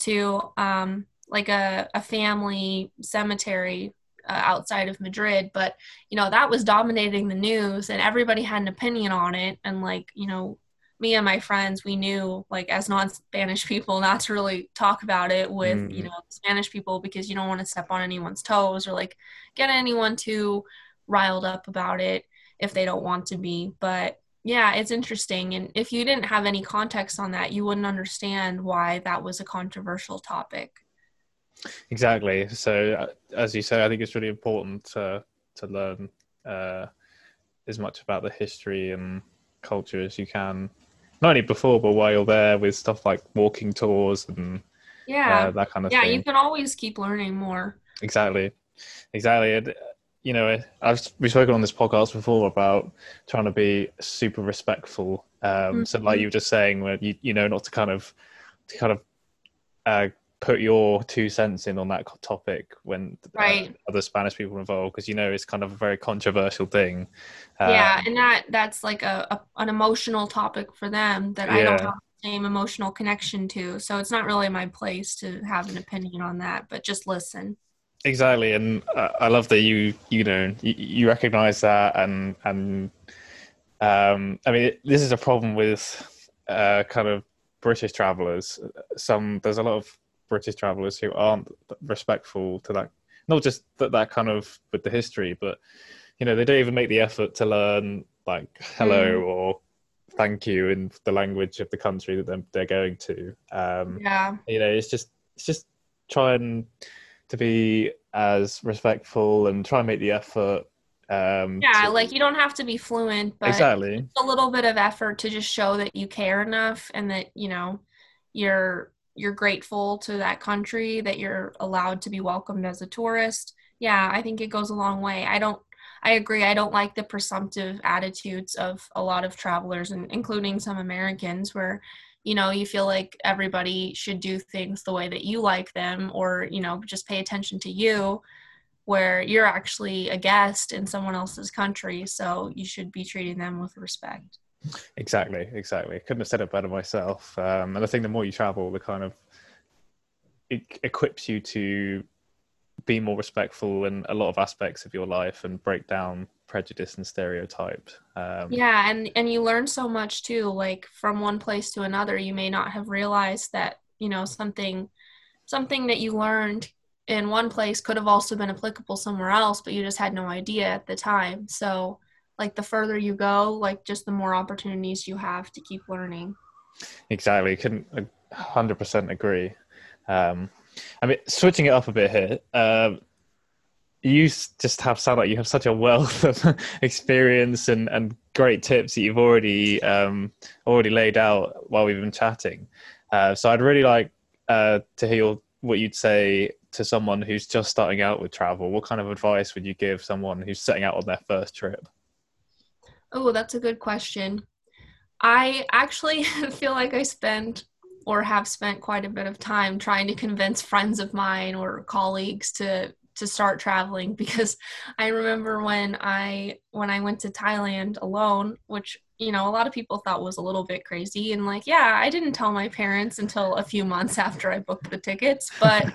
to um, like a, a family cemetery uh, outside of Madrid. But you know that was dominating the news, and everybody had an opinion on it, and like you know me and my friends we knew like as non-spanish people not to really talk about it with Mm. you know spanish people because you don't want to step on anyone's toes or like get anyone too riled up about it if they don't want to be but yeah it's interesting and if you didn't have any context on that you wouldn't understand why that was a controversial topic Exactly. So, uh, as you say, I think it's really important to to learn uh, as much about the history and culture as you can, not only before but while you're there, with stuff like walking tours and yeah uh, that kind of yeah thing. you can always keep learning more Exactly, exactly. And, you know, I've we've spoken on this podcast before about trying to be super respectful. Um, So, like Mhm. you were just saying, where you you know not to kind of to kind of uh, put your two cents in on that topic when uh, other Spanish people are involved, because you know it's kind of a very controversial thing. Uh, yeah and that that's like a, a an emotional topic for them that i don't have the same emotional connection to so it's not really my place to have an opinion on that but just listen Exactly, and uh, I love that you you know you, you recognize that, and and um, I mean this is a problem with uh, kind of British travelers. Some there's a lot of British travelers who aren't respectful to that, not just that that kind of with the history, but you know they don't even make the effort to learn like hello Mm. or thank you in the language of the country that they're, they're going to. Um, yeah you know it's just it's just trying to be as respectful and try and make the effort um yeah to- like you don't have to be fluent but exactly a little bit of effort to just show that you care enough and that you know you're you're grateful to that country that you're allowed to be welcomed as a tourist. Yeah i think it goes a long way. I don't i agree. I don't like the presumptive attitudes of a lot of travelers and including some americans where you know you feel like everybody should do things the way that you like them or you know just pay attention to you where you're actually a guest in someone else's country. So you should be treating them with respect Exactly, exactly. Couldn't have said it better myself. Um, and I think the more you travel, the kind of it equips you to be more respectful in a lot of aspects of your life and break down prejudice and stereotype. Um, yeah, and and you learn so much too. Like from one place to another, you may not have realized that you know something something that you learned in one place could have also been applicable somewhere else, but you just had no idea at the time. So like the further you go, like just the more opportunities you have to keep learning. Exactly, couldn't hundred percent agree. Um, I mean, switching it up a bit here. Um, you just have sound like you have such a wealth of experience and, and great tips that you've already um, already laid out while we've been chatting. Uh, so I'd really like uh, to hear what you'd say to someone who's just starting out with travel. What kind of advice would you give someone who's setting out on their first trip? Oh, that's a good question. I actually feel like I spend or have spent quite a bit of time trying to convince friends of mine or colleagues to to start traveling because I remember when I when I went to Thailand alone, which you know a lot of people thought was a little bit crazy and like yeah, I didn't tell my parents until a few months after I booked the tickets, but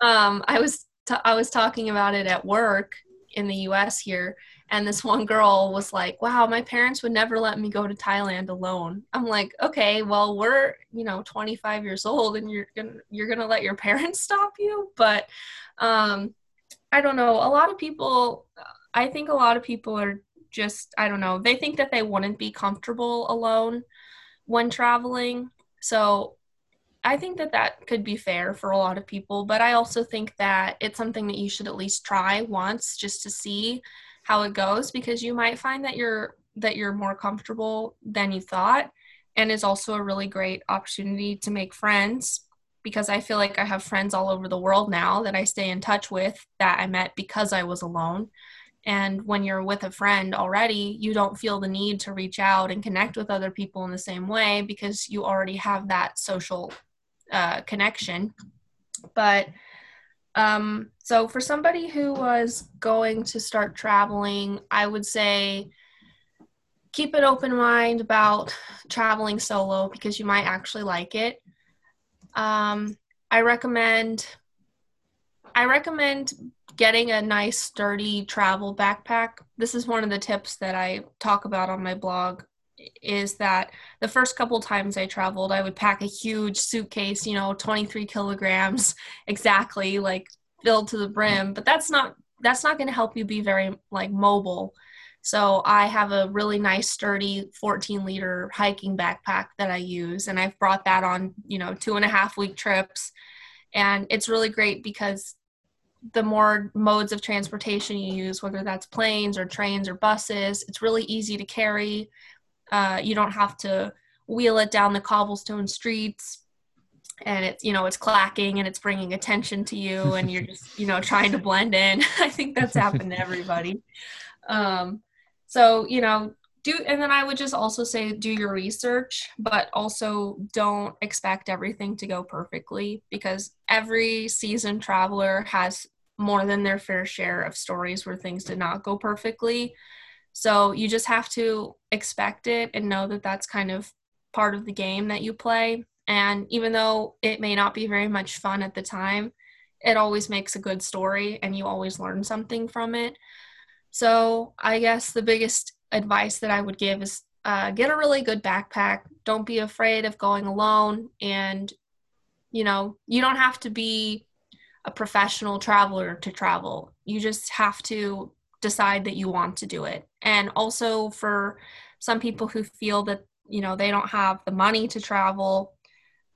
um I was t- I was talking about it at work in the US here and this one girl was like wow my parents would never let me go to thailand alone. I'm like okay well we're you know 25 years old and you're gonna you're gonna let your parents stop you? But um i don't know. A lot of people i think a lot of people are just i don't know they think that they wouldn't be comfortable alone when traveling. So I think that that could be fair for a lot of people, but I also think that it's something that you should at least try once just to see how it goes because you might find that you're that you're more comfortable than you thought and is also a really great opportunity to make friends because I feel like I have friends all over the world now that I stay in touch with that I met because I was alone. And when you're with a friend already, you don't feel the need to reach out and connect with other people in the same way because you already have that social uh, connection. But um, so, for somebody who was going to start traveling, I would say keep an open mind about traveling solo because you might actually like it. Um, I recommend I recommend getting a nice sturdy travel backpack. This is one of the tips that I talk about on my blog is that the first couple times I traveled, I would pack a huge suitcase, you know, 23 kilograms exactly, like filled to the brim. But that's not that's not going to help you be very like mobile. So I have a really nice, sturdy 14 liter hiking backpack that I use, and I've brought that on, you know, two and a half week trips, and it's really great because the more modes of transportation you use, whether that's planes or trains or buses, it's really easy to carry uh, you don't have to wheel it down the cobblestone streets and it's you know it's clacking and it's bringing attention to you and you're just you know trying to blend in. I think that's happened to everybody. Um, so you know do and then i would just also say do your research but also don't expect everything to go perfectly because every seasoned traveler has more than their fair share of stories where things did not go perfectly. So you just have to expect it and know that that's kind of part of the game that you play. And even though it may not be very much fun at the time, it always makes a good story and you always learn something from it. So I guess the biggest advice that I would give is uh, get a really good backpack. Don't be afraid of going alone. And, you know, you don't have to be a professional traveler to travel. You just have to decide that you want to do it. And also for some people who feel that, you know, they don't have the money to travel,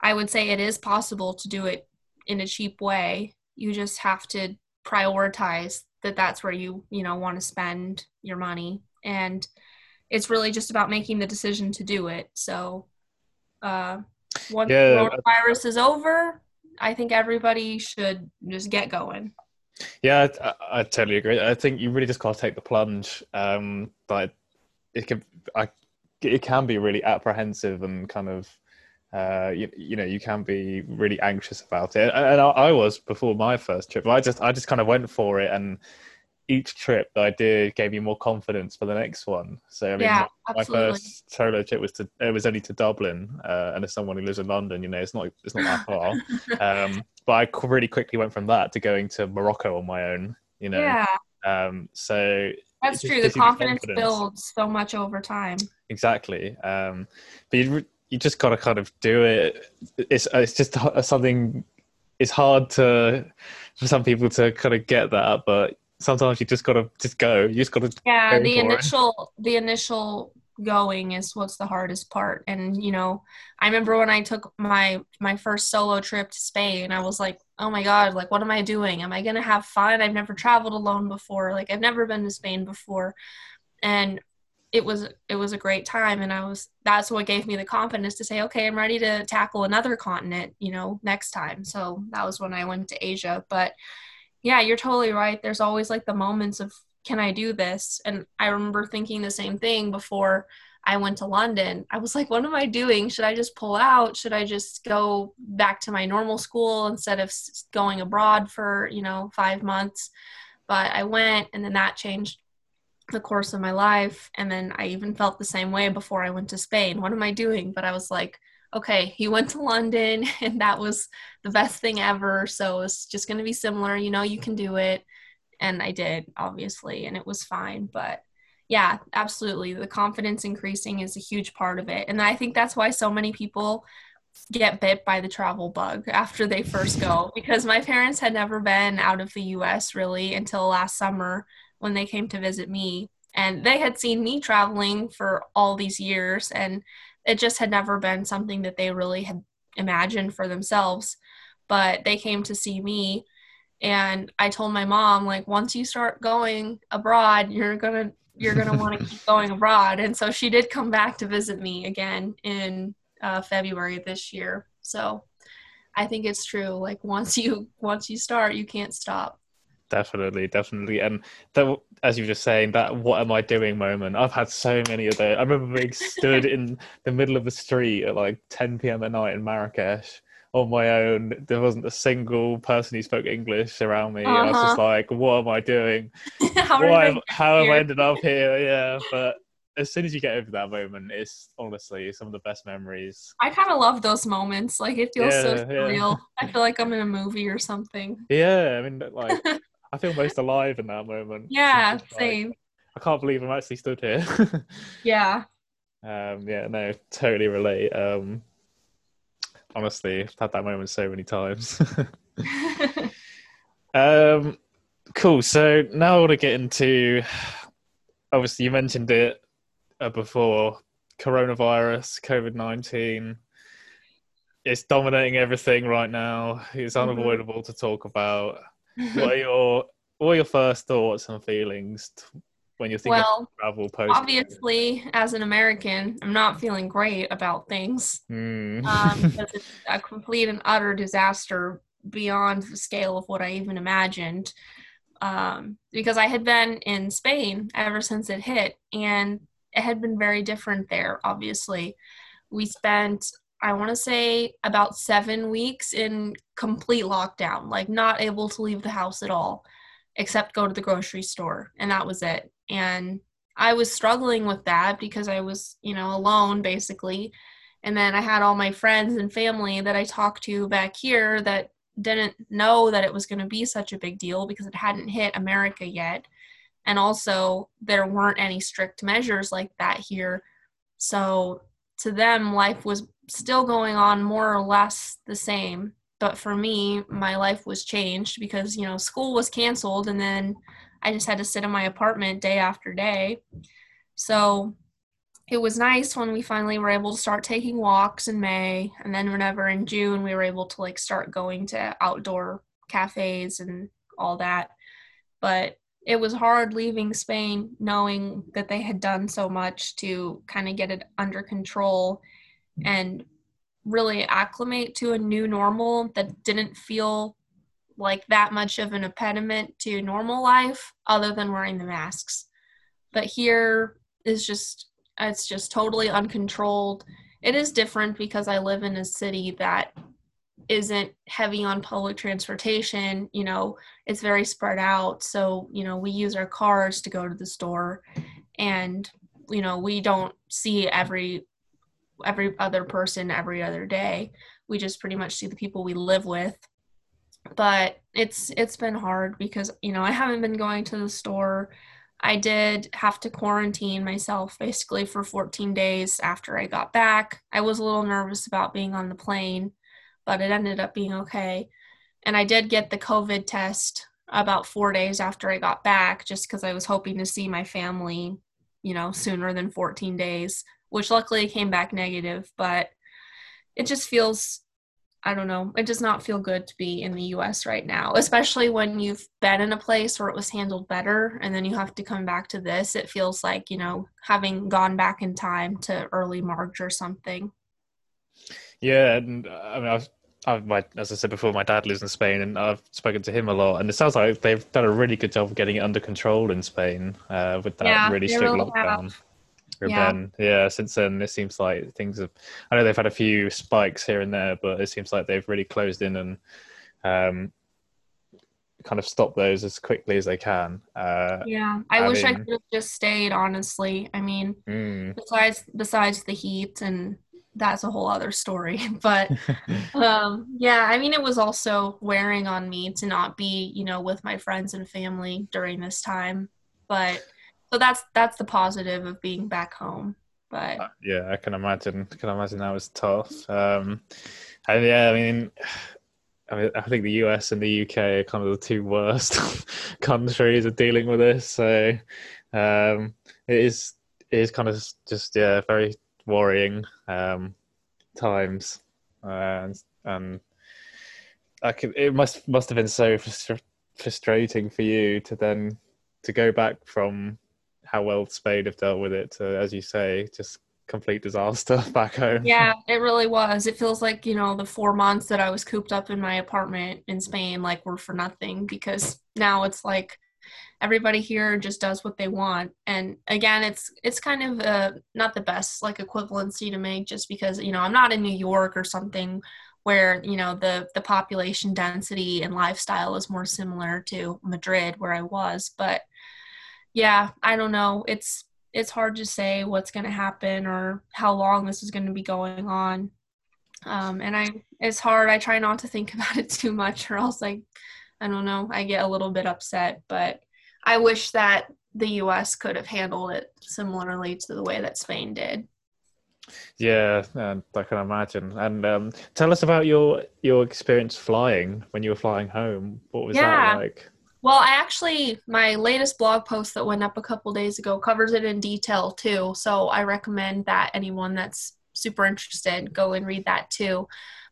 I would say it is possible to do it in a cheap way. You just have to prioritize that that's where you, you know, want to spend your money. And it's really just about making the decision to do it. So, uh, Once Yeah. coronavirus is over, I think everybody should just get going. Yeah, I, I, totally agree. I think you really just got to take the plunge. Um, but it can, I, it can be really apprehensive and kind of, uh, you, you know, you can be really anxious about it. And I, I was before my first trip. I just, I just kind of went for it, and each trip that I did gave me more confidence for the next one. So I mean, Yeah, my, my first solo trip was to, it was only to Dublin, uh, and as someone who lives in London, you know, it's not, it's not that far. um, but I really quickly went from that to going to Morocco on my own. You know, Yeah, um, so that's true. The confidence, confidence. builds so much over time. exactly. Um, but you you just got to kind of do it. It's it's just something. It's hard to for some people to kind of get that, but sometimes you just got to just go. You just got to Yeah, Go the for it. initial the initial going is what's the hardest part. And you know, I remember when I took my my first solo trip to Spain, I was like, "Oh my god, like what am I doing? Am I going to have fun? I've never traveled alone before. Like I've never been to Spain before." And it was it was a great time and I was that's what gave me the confidence to say, "Okay, I'm ready to tackle another continent, you know, next time." So that was when I went to Asia, but yeah, you're totally right. There's always like the moments of can I do this? And I remember thinking the same thing before I went to London. I was like, what am I doing? Should I just pull out? Should I just go back to my normal school instead of going abroad for, you know, five months? But I went, and then that changed the course of my life. And then I even felt the same way before I went to Spain. What am I doing? But I was like, okay, he went to London, and that was the best thing ever. So it's just going to be similar. You know, you can do it. And I did, obviously, and it was fine. But yeah, absolutely. The confidence increasing is a huge part of it. And I think that's why so many people get bit by the travel bug after they first go because my parents had never been out of the US really until last summer when they came to visit me. And they had seen me traveling for all these years, and it just had never been something that they really had imagined for themselves. But they came to see me, and I told my mom, like, once you start going abroad, you're gonna you're gonna want to keep going abroad. And so she did come back to visit me again in uh, February this year. So I think it's true. Like once you once you start, you can't stop. Definitely, definitely, and that, as you were just saying, that "what am I doing" moment. I've had so many of those. I remember being stood in the middle of the street at like 10 p.m. at night in Marrakesh on my own. There wasn't a single person who spoke English around me. I was just Uh-huh. like, "What am I doing? how Why? Have, how have I ended up here?" Yeah, but as soon as you get over that moment, it's honestly some of the best memories. I kind of love those moments. Like it feels so Yeah, yeah. I feel like I'm in a movie or something. Yeah, I mean, like I feel most alive in that moment. Yeah, like, same. I can't believe I'm actually stood here. Yeah. um, yeah, no, totally relate. Um, honestly, I've had that moment so many times. um, cool. So now I want to get into. Obviously, you mentioned it uh, before. Coronavirus, COVID nineteen. It's dominating everything right now. It's Mhm. unavoidable to talk about. What are your What are your first thoughts and feelings t- when you're thinking well, of travel post? obviously, as an American, I'm not feeling great about things. Hmm. um, because it's a complete and utter disaster beyond the scale of what I even imagined. Um, because I had been in Spain ever since it hit, and it had been very different there, obviously. We spent, I want to say, about seven weeks in complete lockdown, like not able to leave the house at all, except go to the grocery store, and that was it. And I was struggling with that because I was, you know, alone basically. And then I had all my friends and family that I talked to back here that didn't know that it was going to be such a big deal because it hadn't hit America yet. And also, there weren't any strict measures like that here. So, to them, life was still going on more or less the same. But for me, my life was changed because, you know, school was canceled and then I just had to sit in my apartment day after day. So, it was nice when we finally were able to start taking walks in May, and then whenever in June we were able to like start going to outdoor cafes and all that. But it was hard leaving Spain knowing that they had done so much to kind of get it under control and really acclimate to a new normal that didn't feel like that much of an impediment to normal life other than wearing the masks. But here is just it's just totally uncontrolled. It is different because I live in a city that isn't heavy on public transportation, you know, it's very spread out. So, you know, we use our cars to go to the store and you know, we don't see every every other person every other day. We just pretty much see the people we live with. But it's it's been hard because you know I haven't been going to the store. I did have to quarantine myself basically for 14 days after I got back. I was a little nervous about being on the plane, but it ended up being okay. And I did get the COVID test about four days after I got back, just because I was hoping to see my family, you know, sooner than 14 days which luckily came back negative, but it just feels I don't know. It does not feel good to be in the US right now, especially when you've been in a place where it was handled better and then you have to come back to this. It feels like, you know, having gone back in time to early March or something. Yeah, and I mean, I've, I've my, as I said before, my dad lives in Spain, and I've spoken to him a lot, and it sounds like they've done a really good job of getting it under control in Spain uh, with that yeah, really strict really lockdown. have yeah. yeah since then it seems like things have i know they've had a few spikes here and there but it seems like they've really closed in and um kind of stop those as quickly as they can uh yeah i, I wish mean, i could have just stayed honestly i mean mm. besides besides the heat and that's a whole other story but um yeah i mean it was also wearing on me to not be you know with my friends and family during this time but so that's that's the positive of being back home but uh, yeah i can imagine I can imagine that was tough um and yeah i mean I, mean, I think the US and the UK are kind of the two worst countries of dealing with this. So um, it is it is kind of just yeah very worrying um, times, and and I could, it must must have been so frustrating for you to then to go back from how well Spain have dealt with it to, as you say, just complete disaster back home. Yeah, it really was. It feels like, you know, the four months that I was cooped up in my apartment in Spain, like, were for nothing because now it's like everybody here just does what they want. And again, it's it's kind of uh, not the best like equivalency to make just because, you know, I'm not in New York or something where you know the the population density and lifestyle is more similar to Madrid where I was but yeah, I don't know. It's it's hard to say what's going to happen or how long this is going to be going on. Um, and I, it's hard. I try not to think about it too much, or else like, I don't know, I get a little bit upset. But I wish that the U.S. could have handled it similarly to the way that Spain did. Yeah, and I can imagine. And um, tell us about your your experience flying when you were flying home. What was yeah. that like? Well, I actually, my latest blog post that went up a couple days ago covers it in detail too. So I recommend that anyone that's super interested go and read that too.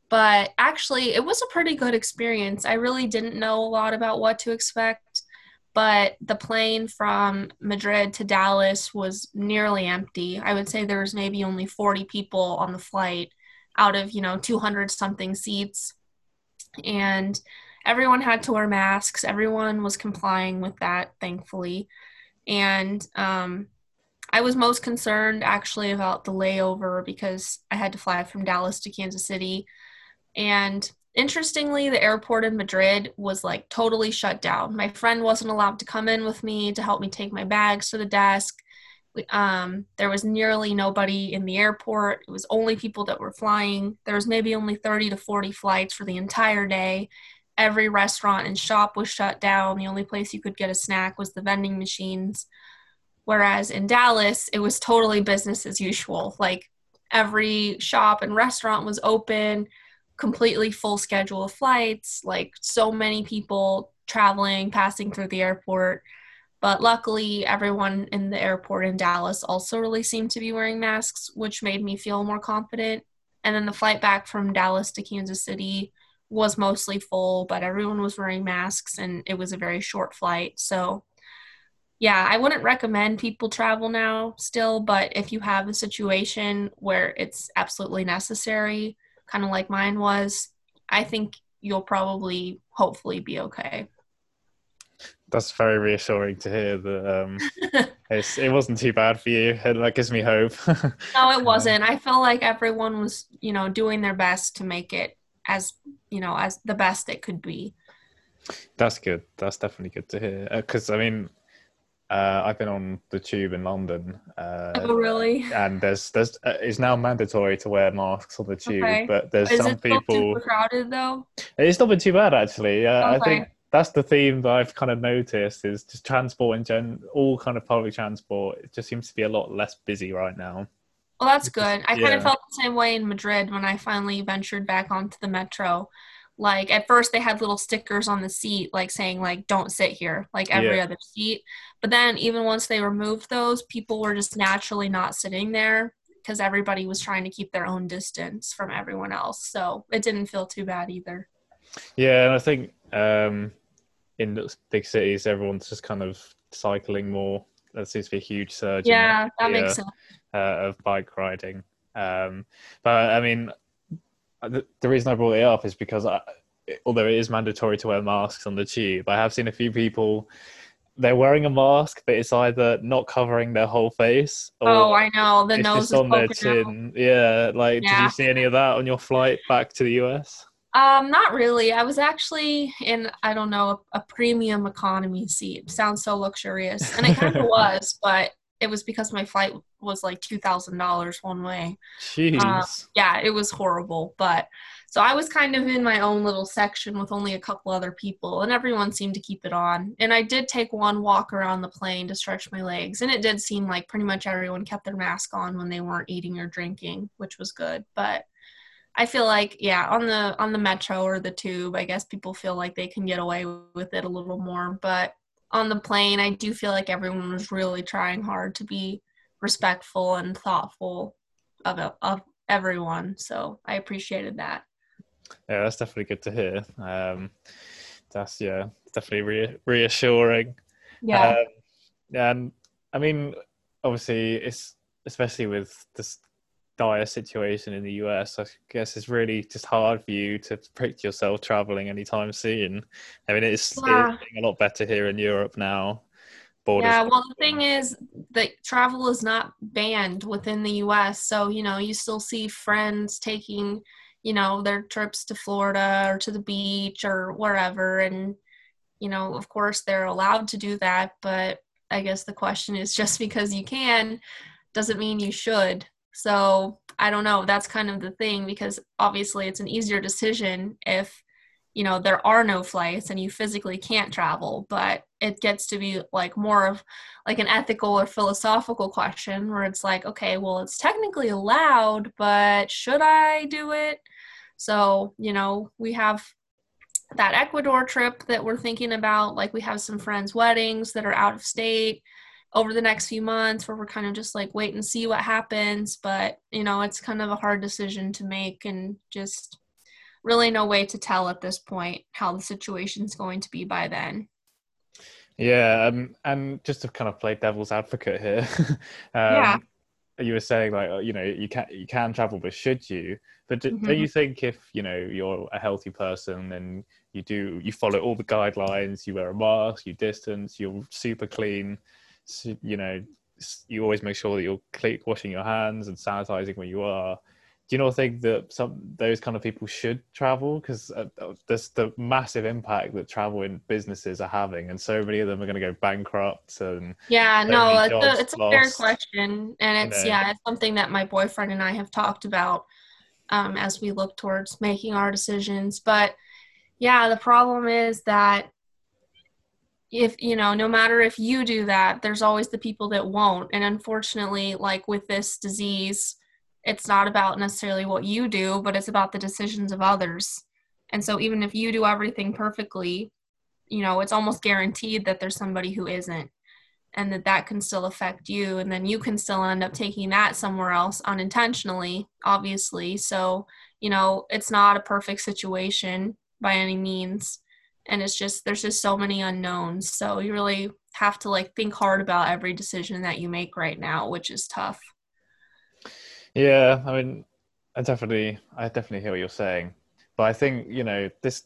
But actually, it was a pretty good experience. I really didn't know a lot about what to expect, but the plane from Madrid to Dallas was nearly empty. I would say there was maybe only 40 people on the flight out of, you know, 200 something seats. And everyone had to wear masks. Everyone was complying with that, thankfully. And um, I was most concerned actually about the layover because I had to fly from Dallas to Kansas City. And interestingly, the airport in Madrid was like totally shut down. My friend wasn't allowed to come in with me to help me take my bags to the desk. Um, there was nearly nobody in the airport. It was only people that were flying. There was maybe only 30 to 40 flights for the entire day every restaurant and shop was shut down. The only place you could get a snack was the vending machines. Whereas in Dallas, it was totally business as usual. Like every shop and restaurant was open, completely full schedule of flights, like so many people traveling, passing through the airport. But luckily, everyone in the airport in Dallas also really seemed to be wearing masks, which made me feel more confident. And then the flight back from Dallas to Kansas City was mostly full, but everyone was wearing masks and it was a very short flight. So, yeah, I wouldn't recommend people travel now still, but if you have a situation where it's absolutely necessary, kind of like mine was, I think you'll probably, hopefully, be okay. That's very reassuring to hear that um, it wasn't too bad for you. And that gives me hope. no, it wasn't. I feel like everyone was, you know, doing their best to make it as, you know, as the best it could be. That's good. That's definitely good to hear. Because, uh, I mean, uh, I've been on the tube in London. Uh, oh, really? And there's there's uh, it's now mandatory to wear masks on the tube, okay. but there's Is some it people. Super crowded though. It's not been too bad actually. Uh, okay. I think that's the theme that I've kind of noticed is just transport in gen, all kind of public transport. It just seems to be a lot less busy right now. Well, that's good. I yeah. kind of felt the same way in Madrid when I finally ventured back onto the metro. Like at first they had little stickers on the seat like saying like don't sit here like every yeah. other seat. But then even once they removed those people were just naturally not sitting there because everybody was trying to keep their own distance from everyone else. So it didn't feel too bad either. Yeah and i think um in big cities everyone's just kind of cycling more. That seems to be a huge surge yeah that makes sense uh, of bike riding um but i mean the, the reason I brought it up is because I, although it is mandatory to wear masks on the tube, I have seen a few people they're wearing a mask, but it's either not covering their whole face. oh, I know the nose is on their chin. Out. Yeah, like yeah. did you see any of that on your flight back to the US? Um, not really. I was actually in I don't know a, a premium economy seat. Sounds so luxurious, and it kind of was, but it was because my flight was like two thousand dollars one way. Jeez. Uh, yeah, it was horrible. But so I was kind of in my own little section with only a couple other people, and everyone seemed to keep it on. And I did take one walk around the plane to stretch my legs, and it did seem like pretty much everyone kept their mask on when they weren't eating or drinking, which was good. But I feel like yeah, on the on the metro or the tube, I guess people feel like they can get away with it a little more, but on the plane, I do feel like everyone was really trying hard to be respectful and thoughtful of of everyone. So I appreciated that. Yeah, that's definitely good to hear. Um, that's yeah, definitely re- reassuring. Yeah. Um, and I mean, obviously, it's especially with this dire situation in the US, I guess it's really just hard for you to predict yourself traveling anytime soon. I mean, it's, yeah. it's a lot better here in Europe now. Borders yeah, well, the thing is that travel is not banned within the US. So, you know, you still see friends taking, you know, their trips to Florida or to the beach or wherever. And, you know, of course, they're allowed to do that. But I guess the question is just because you can doesn't mean you should. So I don't know. That's kind of the thing because obviously it's an easier decision if you know there are no flights and you physically can't travel but it gets to be like more of like an ethical or philosophical question where it's like okay well it's technically allowed but should i do it? So you know we have that ecuador trip that we're thinking about like we have some friends weddings that are out of state over the next few months where we're kind of just like wait and see what happens but you know it's kind of a hard decision to make and just really no way to tell at this point how the situation is going to be by then yeah um, and just to kind of play devil's advocate here um, yeah you were saying like you know you can you can travel but should you but do, mm-hmm. do you think if you know you're a healthy person and you do you follow all the guidelines you wear a mask you distance you're super clean you know, you always make sure that you're washing your hands and sanitizing where you are. Do you not think that some those kind of people should travel because uh, there's the massive impact that travel in businesses are having, and so many of them are going to go bankrupt and yeah, no, it's a, it's a fair question, and it's you know. yeah, it's something that my boyfriend and I have talked about um, as we look towards making our decisions. But yeah, the problem is that if you know no matter if you do that there's always the people that won't and unfortunately like with this disease it's not about necessarily what you do but it's about the decisions of others. And so even if you do everything perfectly you know it's almost guaranteed that there's somebody who isn't and that that can still affect you. And then you can still end up taking that somewhere else unintentionally obviously. So you know it's not a perfect situation by any means. And it's just there's just so many unknowns. So you really have to like think hard about every decision that you make right now which is tough yeah i mean I definitely, I definitely hear what you're saying, but I think you know this.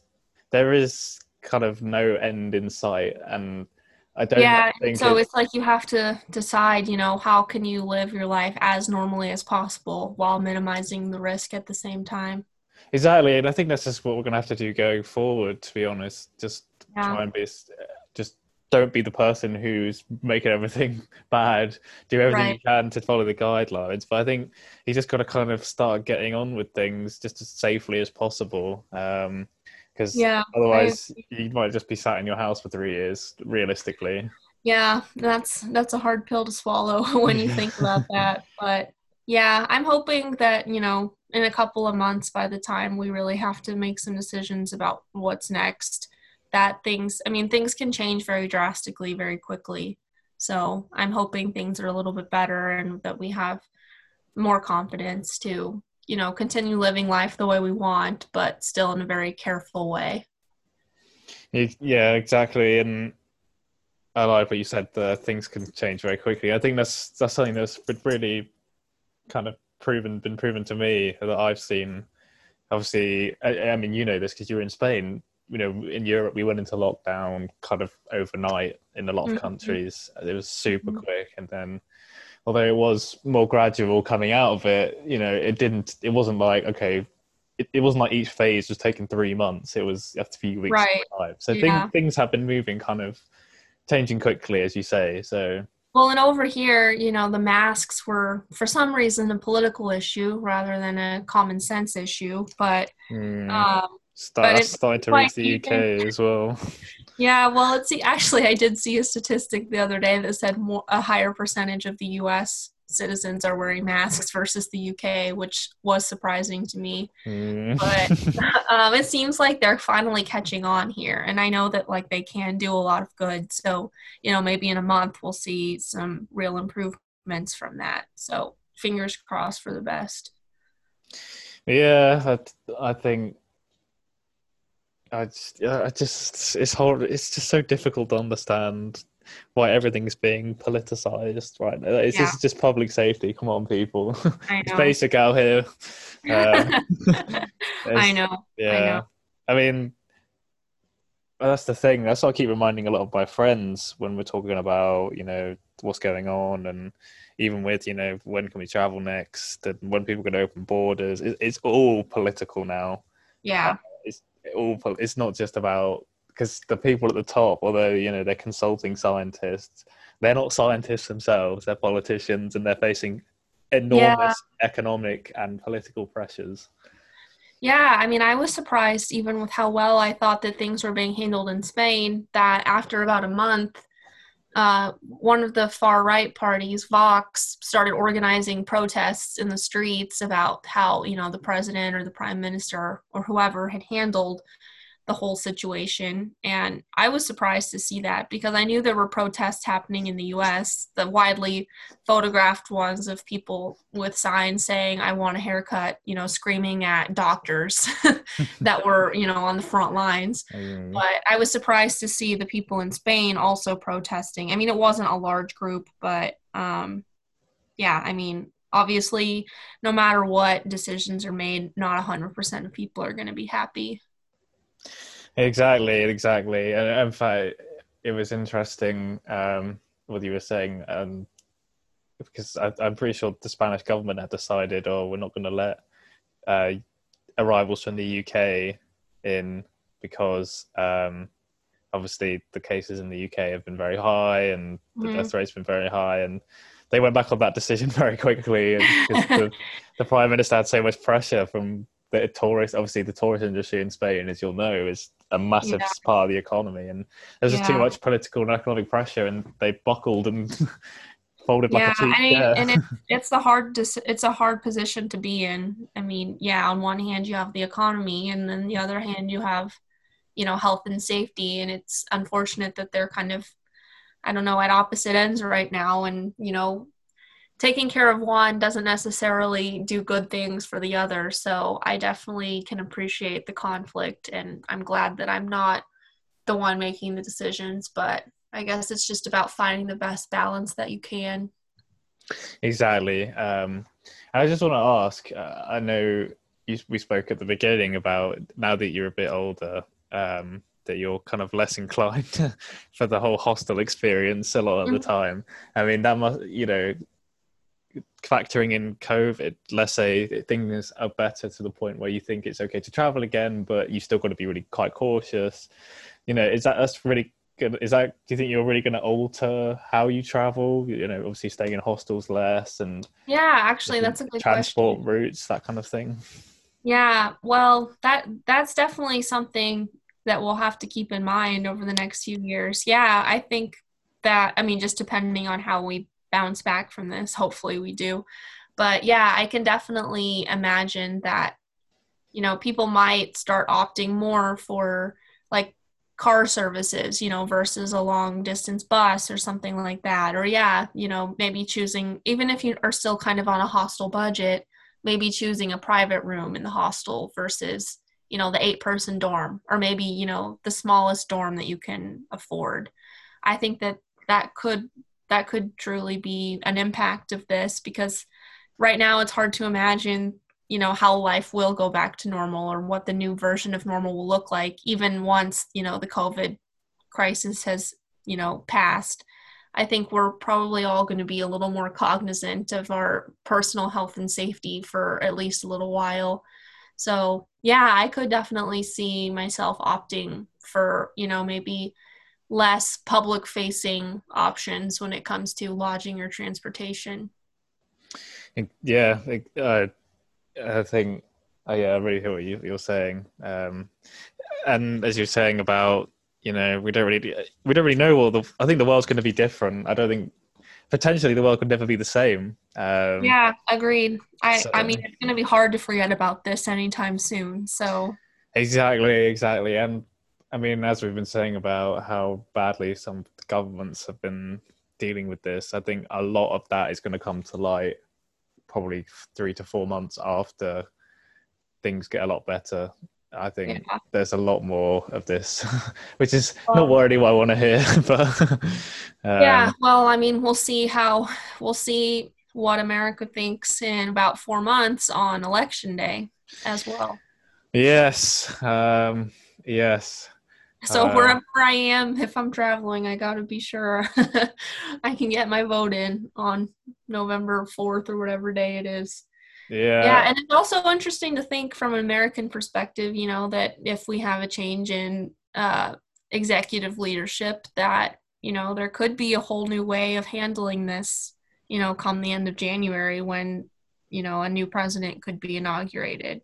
There is kind of no end in sight, and I don't. Yeah, think so it's, it's like you have to decide, you know, how can you live your life as normally as possible while minimizing the risk at the same time. exactly, and I think that's just what we're gonna have to do going forward. To be honest, just Yeah. try and be, don't be the person who's making everything bad. Do everything you can to follow the guidelines, but I think you just got to kind of start getting on with things just as safely as possible. Um, because Yeah. I- otherwise you might just be sat in your house for three years, realistically. Yeah, that's that's a hard pill to swallow when you think about that. But yeah, I'm hoping that, you know, in a couple of months by the time we really have to make some decisions about what's next, that things I mean, things can change very drastically very quickly. So, I'm hoping things are a little bit better and that we have more confidence to, you know, continue living life the way we want, but still in a very careful way. Yeah, exactly. And I like what you said. The things can change very quickly. I think that's that's something that's been really kind of proven, been proven to me that I've seen. Obviously, I, I mean, you know this because you were in Spain. You know, in Europe, we went into lockdown kind of overnight in a lot of Mhm. countries. It was super Mhm. quick, and then although it was more gradual coming out of it, you know, it didn't. It wasn't like okay. It, it wasn't like each phase was taking three months. It was a few weeks Right. So Yeah. things things have been moving kind of changing quickly, as you say. So Well, and over here, you know, the masks were for some reason a political issue rather than a common sense issue. But mm, um, start, starting to reach the UK as well. yeah, well, it's the actually I did see a statistic the other day that said more, a higher percentage of the U.S. citizens are wearing masks versus the UK, which was surprising to me. Mm. But um, it seems like they're finally catching on here, and I know that like they can do a lot of good. So you know, maybe in a month we'll see some real improvements from that. So fingers crossed for the best. yeah, I, I think. I just, yeah, I just, it's hard. It's just so difficult to understand why everything's being politicized right now. It's Yeah. just, just public safety. Come on, people. I it's basic out here. Uh, I know. Yeah. know. I mean, that's the thing. That's what I keep reminding a lot of my friends when we're talking about, you know, what's going on and even with, you know, when can we travel next and when people can open borders. It, it's all political now. Yeah. It's all, it's not just about, because the people at the top, although, you know, they're consulting scientists, they're not scientists themselves. They're politicians and they're facing enormous economic and political pressures. Yeah, I mean, I was surprised even with how well I thought that things were being handled in Spain. That after about a month, uh, one of the far right parties, Vox, started organizing protests in the streets about how you know the president or the prime minister or whoever had handled the whole situation. And I was surprised to see that because I knew there were protests happening in the U.S. The widely photographed ones of people with signs saying "I want a haircut," you know, screaming at doctors that were, you know, on the front lines. Mm. But I was surprised to see the people in Spain also protesting. I mean, it wasn't a large group, but um, yeah, I mean, obviously, no matter what decisions are made, not 100% of people are going to be happy. Exactly, exactly. And in fact, it was interesting um, what you were saying, um, because I, I'm pretty sure the Spanish government had decided, oh, we're not going to let uh, arrivals from the UK in because um, obviously the cases in the UK have been very high and the death rate's been very high, and they went back on that decision very quickly. The, the prime minister had so much pressure from the tourist. Obviously, the tourist industry in Spain, as you'll know, is a massive Yeah. part of the economy, and there's just too much political and economic pressure, and they buckled and folded yeah, like a cheap I mean, chair. and it, it's the hard dis- it's a hard position to be in. I mean, yeah, on one hand you have the economy, and then the other hand you have, you know, health and safety, and it's unfortunate that they're kind of, I don't know, at opposite ends right now, and you know, taking care of one doesn't necessarily do good things for the other. So I definitely can appreciate the conflict, and I'm glad that I'm not the one making the decisions, but I guess it's just about finding the best balance that you can. Exactly. Um, I just want to ask. Uh, I know you, we spoke at the beginning about now that you're a bit older, um, that you're kind of less inclined for the whole hostel experience a lot of mm-hmm. the time. I mean, that must, you know, factoring in COVID, let's say things are better to the point where you think it's okay to travel again, but you still got to be really quite cautious. You know, is that that's really good? Is that do you think you're really going to alter how you travel? You know, obviously staying in hostels less and yeah, actually, that's a good transport question. routes, that kind of thing. Yeah, well, that that's definitely something that we'll have to keep in mind over the next few years. Yeah, I think that I mean, just depending on how we bounce back from this. Hopefully, we do. But yeah, I can definitely imagine that, you know, people might start opting more for like car services, you know, versus a long distance bus or something like that. Or, yeah, you know, maybe choosing, even if you are still kind of on a hostel budget, maybe choosing a private room in the hostel versus, you know, the eight person dorm or maybe, you know, the smallest dorm that you can afford. I think that that could that could truly be an impact of this because right now it's hard to imagine you know how life will go back to normal or what the new version of normal will look like even once you know the covid crisis has you know passed. I think we're probably all going to be a little more cognizant of our personal health and safety for at least a little while. So yeah i could definitely see myself opting for you know maybe less public facing options when it comes to lodging or transportation. Yeah, uh, I think uh, yeah, I really hear what you, you're saying. Um, and as you're saying about you know we don't really we don't really know what the I think the world's going to be different. I don't think potentially the world could never be the same. Um, yeah, agreed. I so, I mean it's going to be hard to forget about this anytime soon. So exactly, exactly, and I mean, as we've been saying about how badly some governments have been dealing with this, I think a lot of that is going to come to light probably three to four months after things get a lot better. I think yeah. there's a lot more of this, which is well, not really what I want to hear. But um, yeah, well, I mean, we'll see how we'll see what America thinks in about four months on election day as well. Yes, um, yes. So uh, wherever I am, if I'm traveling, I got to be sure I can get my vote in on November 4th or whatever day it is. Yeah. Yeah, and it's also interesting to think from an American perspective, you know, that if we have a change in uh, executive leadership, that, you know, there could be a whole new way of handling this, you know, come the end of January when, you know, a new president could be inaugurated.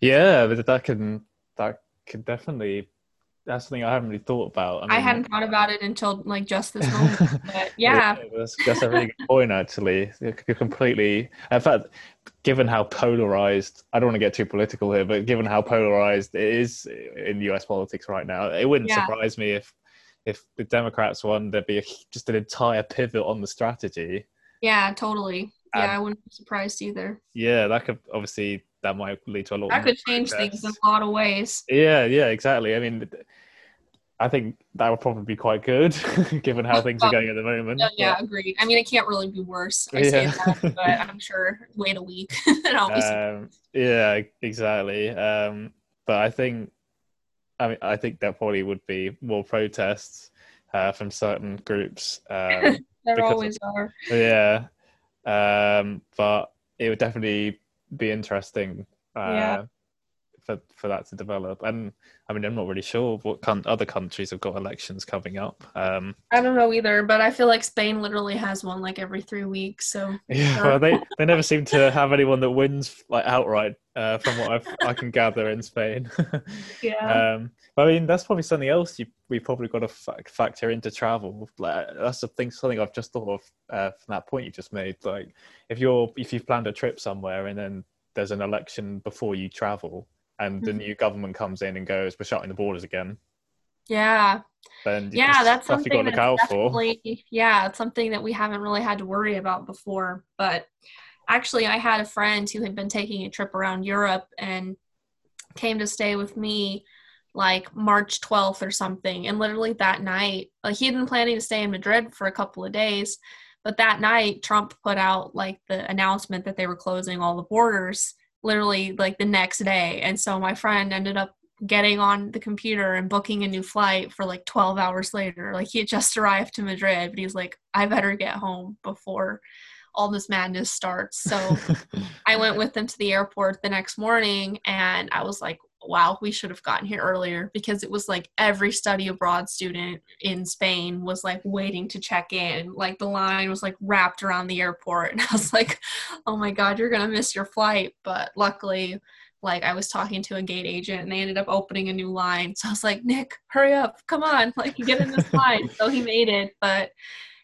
Yeah, but that can that could definitely that's something I haven't really thought about. I, mean, I hadn't thought about it until like just this moment. But yeah, that's, that's a really good point. Actually, you're completely. In fact, given how polarized, I don't want to get too political here, but given how polarized it is in U.S. politics right now, it wouldn't yeah. surprise me if if the Democrats won, there'd be a, just an entire pivot on the strategy. Yeah, totally. Yeah, I wouldn't be surprised either. Yeah, that could obviously that might lead to a lot. That could change things in a lot of ways. Yeah, yeah, exactly. I mean, I think that would probably be quite good, given how things are going at the moment. Yeah, yeah, agreed. I mean, it can't really be worse. I yeah. say that, but I'm sure wait a week. and um, yeah, exactly. Um, but I think, I mean, I think there probably would be more protests uh, from certain groups. Um, there always of, are. Yeah, um, but it would definitely be interesting. Uh, yeah. For, for that to develop, and I mean, I'm not really sure what con- other countries have got elections coming up. Um, I don't know either, but I feel like Spain literally has one like every three weeks. So yeah, well, they they never seem to have anyone that wins like outright, uh, from what I've, i can gather in Spain. yeah. Um, I mean, that's probably something else you we probably got to factor into travel. Like, that's the thing, something I've just thought of uh, from that point you just made. Like, if you're if you've planned a trip somewhere and then there's an election before you travel and mm-hmm. the new government comes in and goes, we're shutting the borders again. Yeah. Then yeah, that's something you got to look out for. Yeah, it's something that we haven't really had to worry about before. But actually, I had a friend who had been taking a trip around Europe and came to stay with me like March 12th or something. And literally that night, like he had been planning to stay in Madrid for a couple of days, But that night, Trump put out like the announcement that they were closing all the borders literally like the next day. And so my friend ended up getting on the computer and booking a new flight for like 12 hours later. Like he had just arrived to Madrid, but he's like, I better get home before all this madness starts. So I went with them to the airport the next morning and I was like, wow, we should have gotten here earlier because it was like every study abroad student in Spain was like waiting to check in. Like the line was like wrapped around the airport. And I was like, oh my God, you're going to miss your flight. But luckily, like I was talking to a gate agent and they ended up opening a new line. So I was like, Nick, hurry up, come on, like get in this line. so he made it. But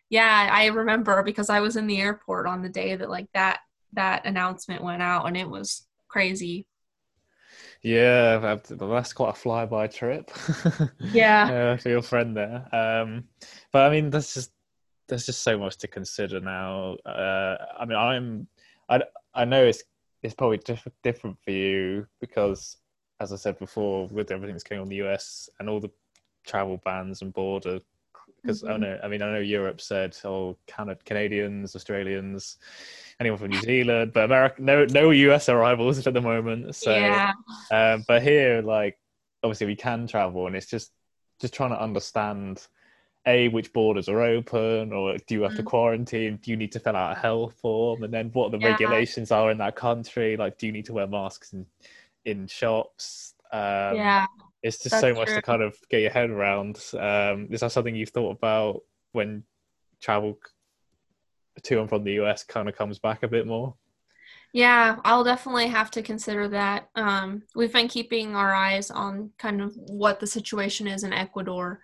yeah, I remember because I was in the airport on the day that like that that announcement went out and it was crazy. Yeah, that's quite a flyby trip. Yeah, uh, for your friend there. Um, but I mean, there's just there's just so much to consider now. Uh, I mean, I'm I I know it's it's probably diff- different for you because, as I said before, with everything that's going on in the US and all the travel bans and border, because mm-hmm. I know, I mean, I know Europe said, oh, Canada, Canadians, Australians, anyone from New Zealand, but America, no, no US arrivals at the moment. So, yeah. um, but here, like, obviously, we can travel, and it's just just trying to understand a which borders are open or do you have to mm. quarantine do you need to fill out a health form and then what the yeah. regulations are in that country like do you need to wear masks in in shops um, yeah it's just so much true. to kind of get your head around um, is that something you've thought about when travel to and from the us kind of comes back a bit more yeah, I'll definitely have to consider that. Um, we've been keeping our eyes on kind of what the situation is in Ecuador.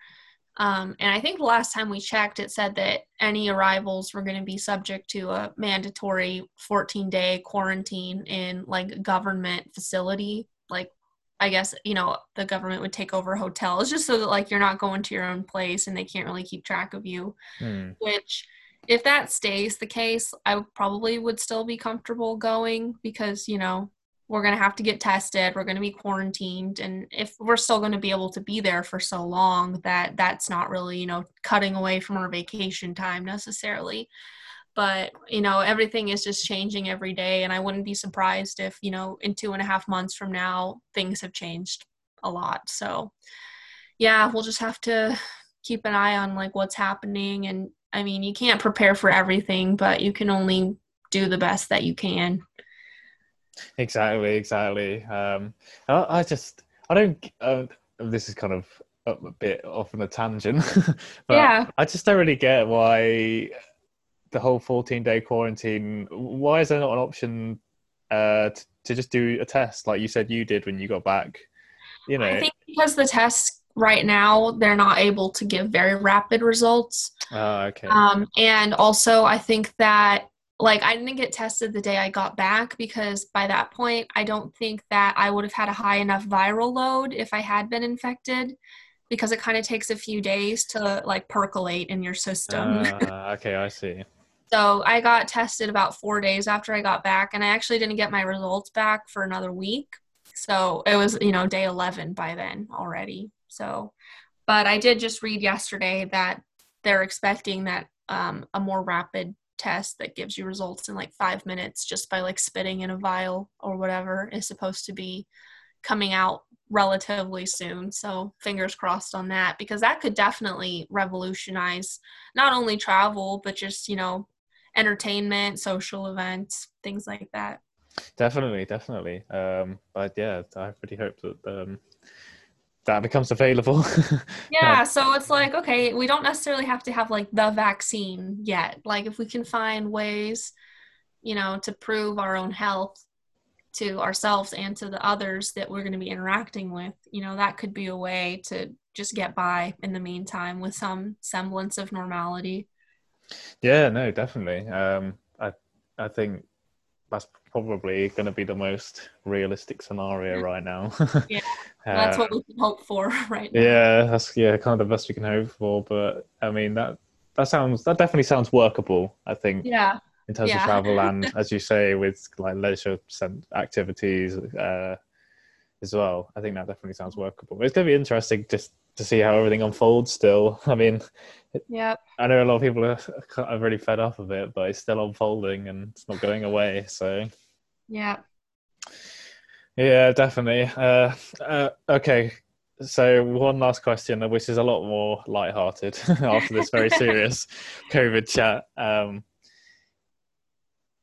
Um, and I think the last time we checked, it said that any arrivals were going to be subject to a mandatory 14 day quarantine in like a government facility. Like, I guess, you know, the government would take over hotels just so that like you're not going to your own place and they can't really keep track of you. Mm. Which, if that stays the case, I probably would still be comfortable going because, you know, we're going to have to get tested we're going to be quarantined and if we're still going to be able to be there for so long that that's not really you know cutting away from our vacation time necessarily but you know everything is just changing every day and i wouldn't be surprised if you know in two and a half months from now things have changed a lot so yeah we'll just have to keep an eye on like what's happening and i mean you can't prepare for everything but you can only do the best that you can Exactly, exactly. Um, I, I just, I don't. Uh, this is kind of a bit off on a tangent, but yeah. I just don't really get why the whole 14 day quarantine. Why is there not an option uh, to, to just do a test like you said you did when you got back? You know, I think because the tests right now they're not able to give very rapid results. Oh, okay. Um, and also, I think that like I didn't get tested the day I got back because by that point I don't think that I would have had a high enough viral load if I had been infected because it kind of takes a few days to like percolate in your system. Uh, okay, I see. So I got tested about 4 days after I got back and I actually didn't get my results back for another week. So it was, you know, day 11 by then already. So but I did just read yesterday that they're expecting that um, a more rapid test that gives you results in like five minutes just by like spitting in a vial or whatever is supposed to be coming out relatively soon. So fingers crossed on that because that could definitely revolutionize not only travel but just, you know, entertainment, social events, things like that. Definitely, definitely. Um, but yeah, I really hope that um, that becomes available. yeah, so it's like, okay, we don't necessarily have to have like the vaccine yet. Like if we can find ways, you know, to prove our own health to ourselves and to the others that we're going to be interacting with, you know, that could be a way to just get by in the meantime with some semblance of normality. Yeah, no, definitely. Um I I think that's probably going to be the most realistic scenario right now. yeah, that's uh, what we can hope for right now. Yeah, that's yeah, kind of the best we can hope for. But I mean that that sounds that definitely sounds workable. I think. Yeah. In terms yeah. of travel and, as you say, with like leisure activities, uh, as well. I think that definitely sounds workable. It's going to be interesting just to see how everything unfolds. Still, I mean, Yep. I know a lot of people are, are really fed up of it, but it's still unfolding and it's not going away. So Yeah. yeah, definitely. Uh, uh, okay, so one last question, which is a lot more light-hearted after this very serious COVID chat. Um,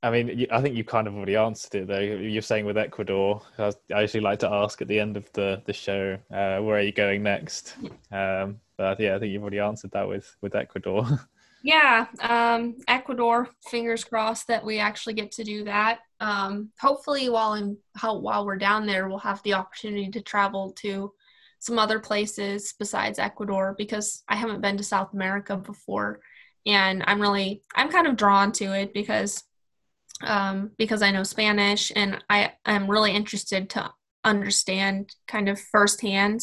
I mean, I think you kind of already answered it though. You're saying with Ecuador. I usually like to ask at the end of the the show, uh, where are you going next? Um, but yeah, I think you've already answered that with with Ecuador. Yeah, um, Ecuador. Fingers crossed that we actually get to do that. Um, hopefully, while in how while we're down there, we'll have the opportunity to travel to some other places besides Ecuador because I haven't been to South America before, and I'm really I'm kind of drawn to it because um, because I know Spanish and I am really interested to understand kind of firsthand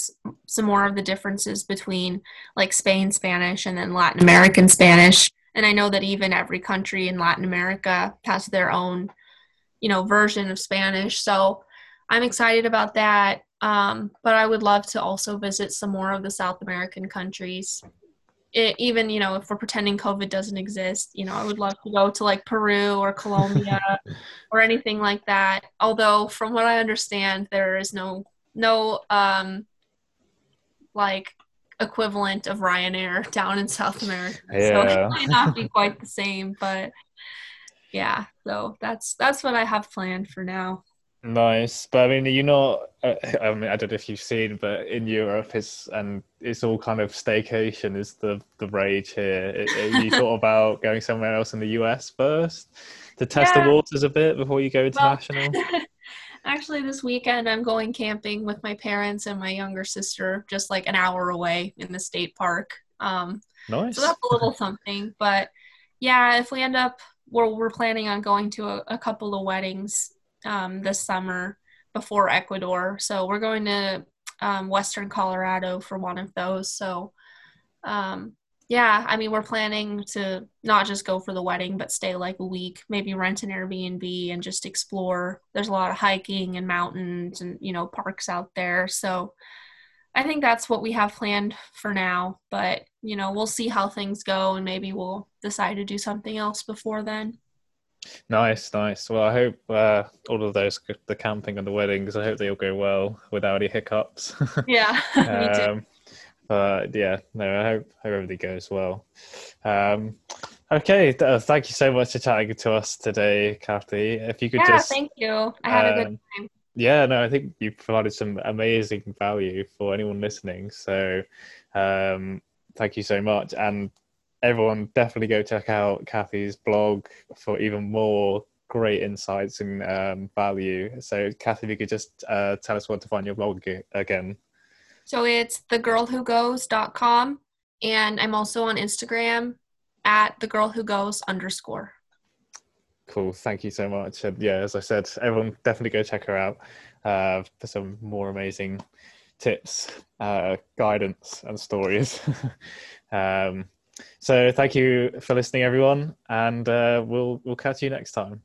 some more of the differences between like Spain Spanish and then Latin American Spanish. And I know that even every country in Latin America has their own, you know, version of Spanish. So I'm excited about that. Um, but I would love to also visit some more of the South American countries. It, even you know if we're pretending covid doesn't exist you know i would love to go to like peru or colombia or anything like that. Although from what i understand there is no no um like equivalent of ryanair down in south america. So it might not be quite the same but yeah. So that's that's what i have planned for now Nice, but I mean, you know, not. Uh, I mean, I don't know if you've seen, but in Europe, it's and it's all kind of staycation is the the rage here. Have you thought about going somewhere else in the US first to test Yeah. the waters a bit before you go Well, international? Actually, this weekend I'm going camping with my parents and my younger sister, just like an hour away in the state park. Um, nice. so that's a little something. But yeah, if we end up, we're, we're planning on going to a, a couple of weddings um, this summer before Ecuador. So we're going to um, Western Colorado for one of those. So um, yeah, I mean, we're planning to not just go for the wedding, but stay like a week, maybe rent an Airbnb and just explore. There's a lot of hiking and mountains and, you know, parks out there. So I think that's what we have planned for now. But, you know, we'll see how things go and maybe we'll decide to do something else before then. Nice, nice. Well, I hope uh, all of those, the camping and the weddings, I hope they all go well without any hiccups. Yeah, me too. um, but yeah, no, I hope, hope everything goes well. Um, okay, uh, thank you so much for chatting to us today, Kathy. If you could Yeah, just, thank you. I had a good um, time. yeah, no, I think you provided some amazing value for anyone listening. So, um, thank you so much, and everyone definitely go check out Kathy's blog for even more great insights and um, value. So, Kathy, if you could just uh, tell us where to find your blog again. So it's thegirlwhogoes.com. And I'm also on Instagram at thegirlwhogoes underscore. Cool. Thank you so much. And yeah, as I said, everyone definitely go check her out uh, for some more amazing tips, uh, guidance, and stories. um, so thank you for listening, everyone, and uh, we'll we'll catch you next time.